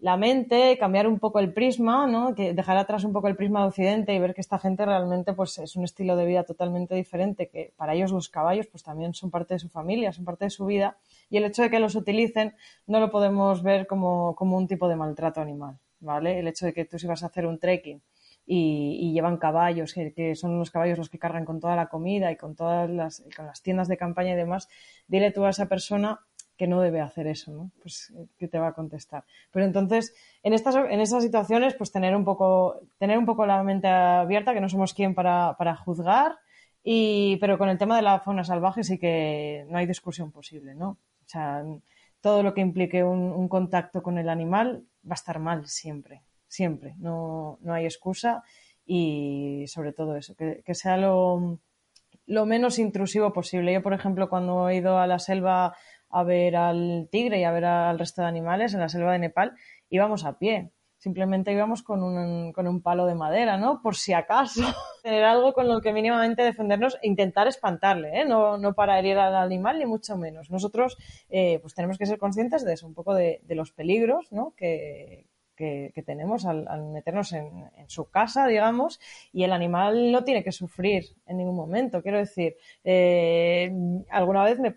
la mente, cambiar un poco el prisma, ¿no? Dejar atrás un poco el prisma de Occidente y ver que esta gente realmente pues es un estilo de vida totalmente diferente, que para ellos los caballos pues también son parte de su familia, son parte de su vida y el hecho de que los utilicen no lo podemos ver como, un tipo de maltrato animal, ¿vale? El hecho de que tú si vas a hacer un trekking y, llevan caballos, que, que, son los caballos los que cargan con toda la comida y con todas las, con las tiendas de campaña y demás, dile tú a esa persona que no debe hacer eso, ¿no? Pues eh, que te va a contestar. Pero entonces, en estas, en estas situaciones, pues tener un poco, tener un poco la mente abierta, que no somos quien para, juzgar, y, pero con el tema de la fauna salvaje sí que no hay discusión posible, ¿no? O sea, todo lo que implique un, contacto con el animal va a estar mal siempre, siempre. No, no hay excusa y sobre todo eso, que, que sea lo, lo menos intrusivo posible. Yo, por ejemplo, cuando he ido a la selva a ver al tigre y a ver al resto de animales en la selva de Nepal, íbamos a pie. Simplemente íbamos con un, con un palo de madera, ¿no? Por si acaso. Tener algo con lo que mínimamente defendernos e intentar espantarle, ¿eh? No, no para herir al animal, ni mucho menos. Nosotros, eh, pues tenemos que ser conscientes de eso, un poco de, de los peligros, ¿no? Que, que, tenemos al, meternos en, su casa, digamos, y el animal no tiene que sufrir en ningún momento. Quiero decir, eh, alguna vez me,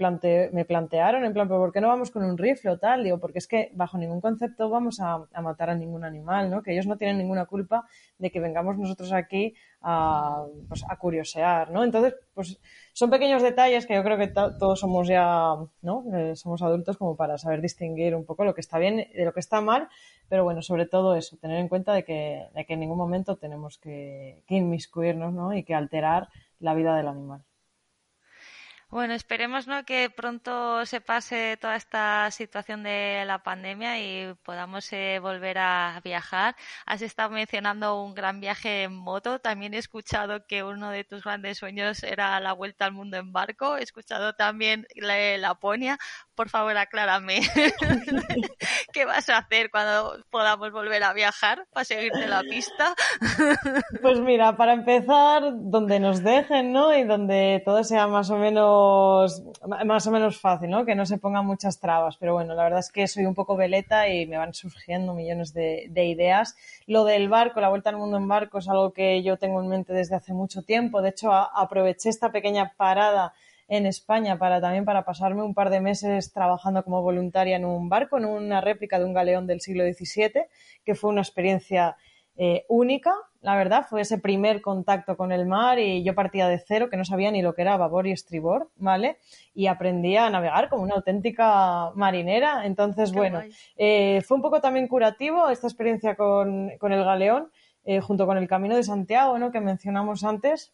me plantearon, en plan, ¿por qué no vamos con un rifle o tal? Digo, porque es que bajo ningún concepto vamos a, matar a ningún animal, ¿no? Que ellos no tienen ninguna culpa de que vengamos nosotros aquí a, pues, a curiosear, ¿no? Entonces, pues son pequeños detalles que yo creo que todos somos ya, ¿no? Eh, somos adultos como para saber distinguir un poco lo que está bien de lo que está mal, pero bueno, sobre todo eso, tener en cuenta de que, de que en ningún momento tenemos que, que inmiscuirnos, ¿no? Y que alterar la vida del animal. Bueno, esperemos ¿no? que pronto se pase toda esta situación de la pandemia y podamos eh, volver a viajar. Has estado mencionando un gran viaje en moto. También he escuchado que uno de tus grandes sueños era la vuelta al mundo en barco. He escuchado también la Laponia. Por favor, aclárame. ¿Qué vas a hacer cuando podamos volver a viajar para seguirte la pista? pues mira, para empezar, donde nos dejen, ¿no? Y donde todo sea más o menos más o menos fácil, ¿no? Que no se pongan muchas trabas. Pero bueno, la verdad es que soy un poco veleta y me van surgiendo millones de, ideas. Lo del barco, la vuelta al mundo en barco, es algo que yo tengo en mente desde hace mucho tiempo. De hecho, aproveché esta pequeña parada en España para también para pasarme un par de meses trabajando como voluntaria en un barco, en una réplica de un galeón del siglo XVII, que fue una experiencia eh, única la verdad, fue ese primer contacto con el mar y yo partía de cero, que no sabía ni lo que era babor y estribor, ¿vale? Y aprendí a navegar como una auténtica marinera. Entonces, bueno, eh, fue un poco también curativo esta experiencia con, con el galeón, eh, junto con el Camino de Santiago, ¿no? Que mencionamos antes,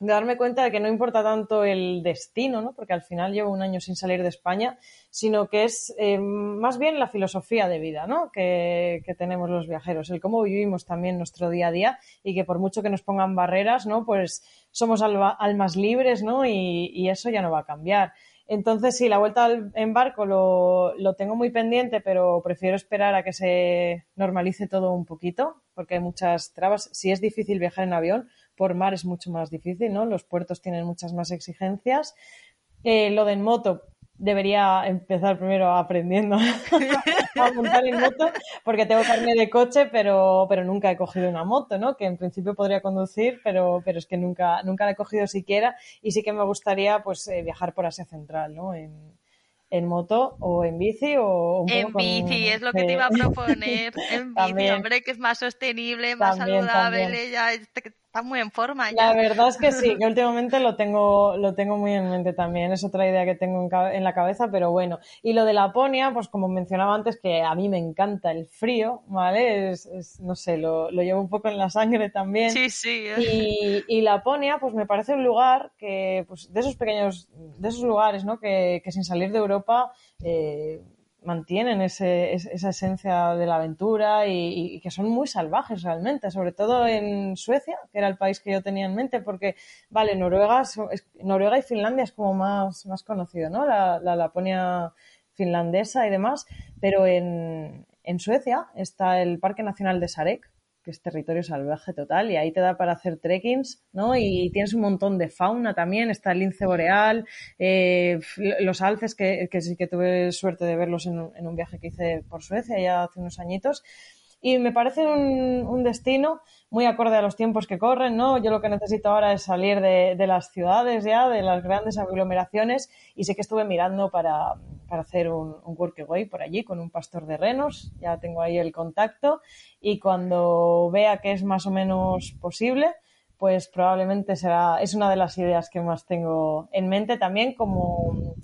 de darme cuenta de que no importa tanto el destino, ¿no? porque al final llevo un año sin salir de España, sino que es eh, más bien la filosofía de vida ¿no? que, tenemos los viajeros, el cómo vivimos también nuestro día a día y que por mucho que nos pongan barreras, ¿no? pues somos almas libres ¿no? y, eso ya no va a cambiar. Entonces, sí, la vuelta en barco lo, lo, tengo muy pendiente, pero prefiero esperar a que se normalice todo un poquito, porque hay muchas trabas. Si es difícil viajar en avión, por mar es mucho más difícil, ¿no? Los puertos tienen muchas más exigencias. Eh, lo de en moto, debería empezar primero aprendiendo a montar en moto, porque tengo carne de coche, pero, pero nunca he cogido una moto, ¿no? Que en principio podría conducir, pero, pero es que nunca, nunca la he cogido siquiera y sí que me gustaría pues eh, viajar por Asia Central, ¿no? En, en moto o en bici o un en bici es lo que te iba a proponer en bici hombre que es más sostenible más saludable ya está muy en forma ya. La verdad es que sí, que últimamente lo tengo, lo tengo muy en mente también. Es otra idea que tengo en, la cabeza, pero bueno. Y lo de Laponia, pues como mencionaba antes, que a mí me encanta el frío, ¿vale? Es, no sé, lo, lo, llevo un poco en la sangre también. Sí, sí. Y, y Laponia, pues me parece un lugar que, pues de esos pequeños, de esos lugares, ¿no? Que, que sin salir de Europa, eh, mantienen ese, esa esencia de la aventura y, que son muy salvajes realmente, sobre todo en Suecia, que era el país que yo tenía en mente, porque, vale, Noruega, Noruega y Finlandia es como más, más conocido, ¿no? La, la Laponia finlandesa y demás, pero en, en Suecia está el Parque Nacional de Sarek, que es territorio salvaje total, y ahí te da para hacer trekkings, ¿no? Y tienes un montón de fauna también, está el lince boreal, eh, los alces, que, sí que tuve suerte de verlos en, en, un viaje que hice por Suecia ya hace unos añitos, y me parece un, destino muy acorde a los tiempos que corren, ¿no? Yo lo que necesito ahora es salir de, las ciudades ya, de las grandes aglomeraciones y sé que estuve mirando para, hacer un, un workaway por allí con un pastor de renos, ya tengo ahí el contacto y cuando vea que es más o menos posible, pues probablemente será, es una de las ideas que más tengo en mente también como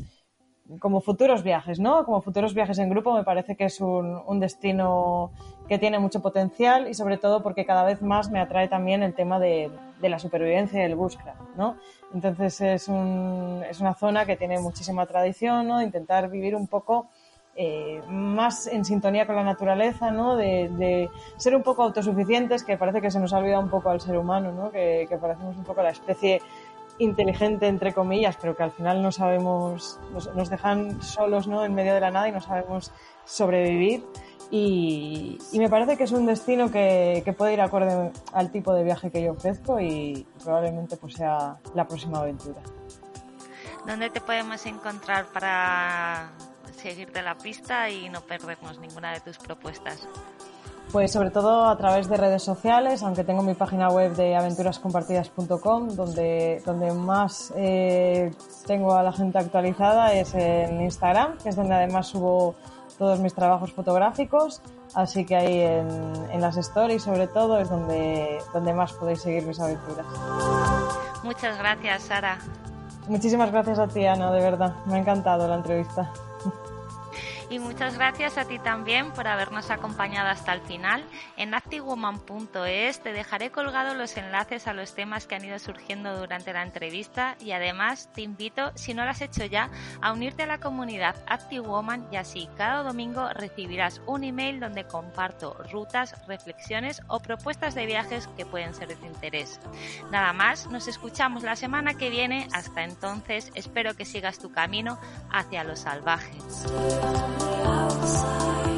como futuros viajes, ¿no? Como futuros viajes en grupo me parece que es un, destino que tiene mucho potencial y sobre todo porque cada vez más me atrae también el tema de, de la supervivencia y el bushcraft, ¿no? Entonces es, un, es una zona que tiene muchísima tradición, ¿no? De intentar vivir un poco eh, más en sintonía con la naturaleza, ¿no? De, de, ser un poco autosuficientes, que parece que se nos ha olvidado un poco al ser humano, ¿no? Que, que parecemos un poco la especie inteligente, entre comillas, pero que al final no sabemos, nos, dejan solos ¿no? en medio de la nada y no sabemos sobrevivir. Y, me parece que es un destino que, que, puede ir acorde al tipo de viaje que yo ofrezco y probablemente pues sea la próxima aventura. ¿Dónde te podemos encontrar para seguirte la pista y no perdernos ninguna de tus propuestas? Pues sobre todo a través de redes sociales, aunque tengo mi página web de aventurascompartidas.com, donde, donde más eh, tengo a la gente actualizada es en Instagram, que es donde además subo todos mis trabajos fotográficos. Así que ahí en, en las stories sobre todo es donde, donde más podéis seguir mis aventuras. Muchas gracias, Sara. Muchísimas gracias a ti, Ana, de verdad. Me ha encantado la entrevista. Y muchas gracias a ti también por habernos acompañado hasta el final. En activewoman.es te dejaré colgados los enlaces a los temas que han ido surgiendo durante la entrevista y además te invito, si no lo has hecho ya, a unirte a la comunidad ActiveWoman y así cada domingo recibirás un email donde comparto rutas, reflexiones o propuestas de viajes que pueden ser de interés. Nada más, nos escuchamos la semana que viene. Hasta entonces, espero que sigas tu camino hacia lo salvaje. outside.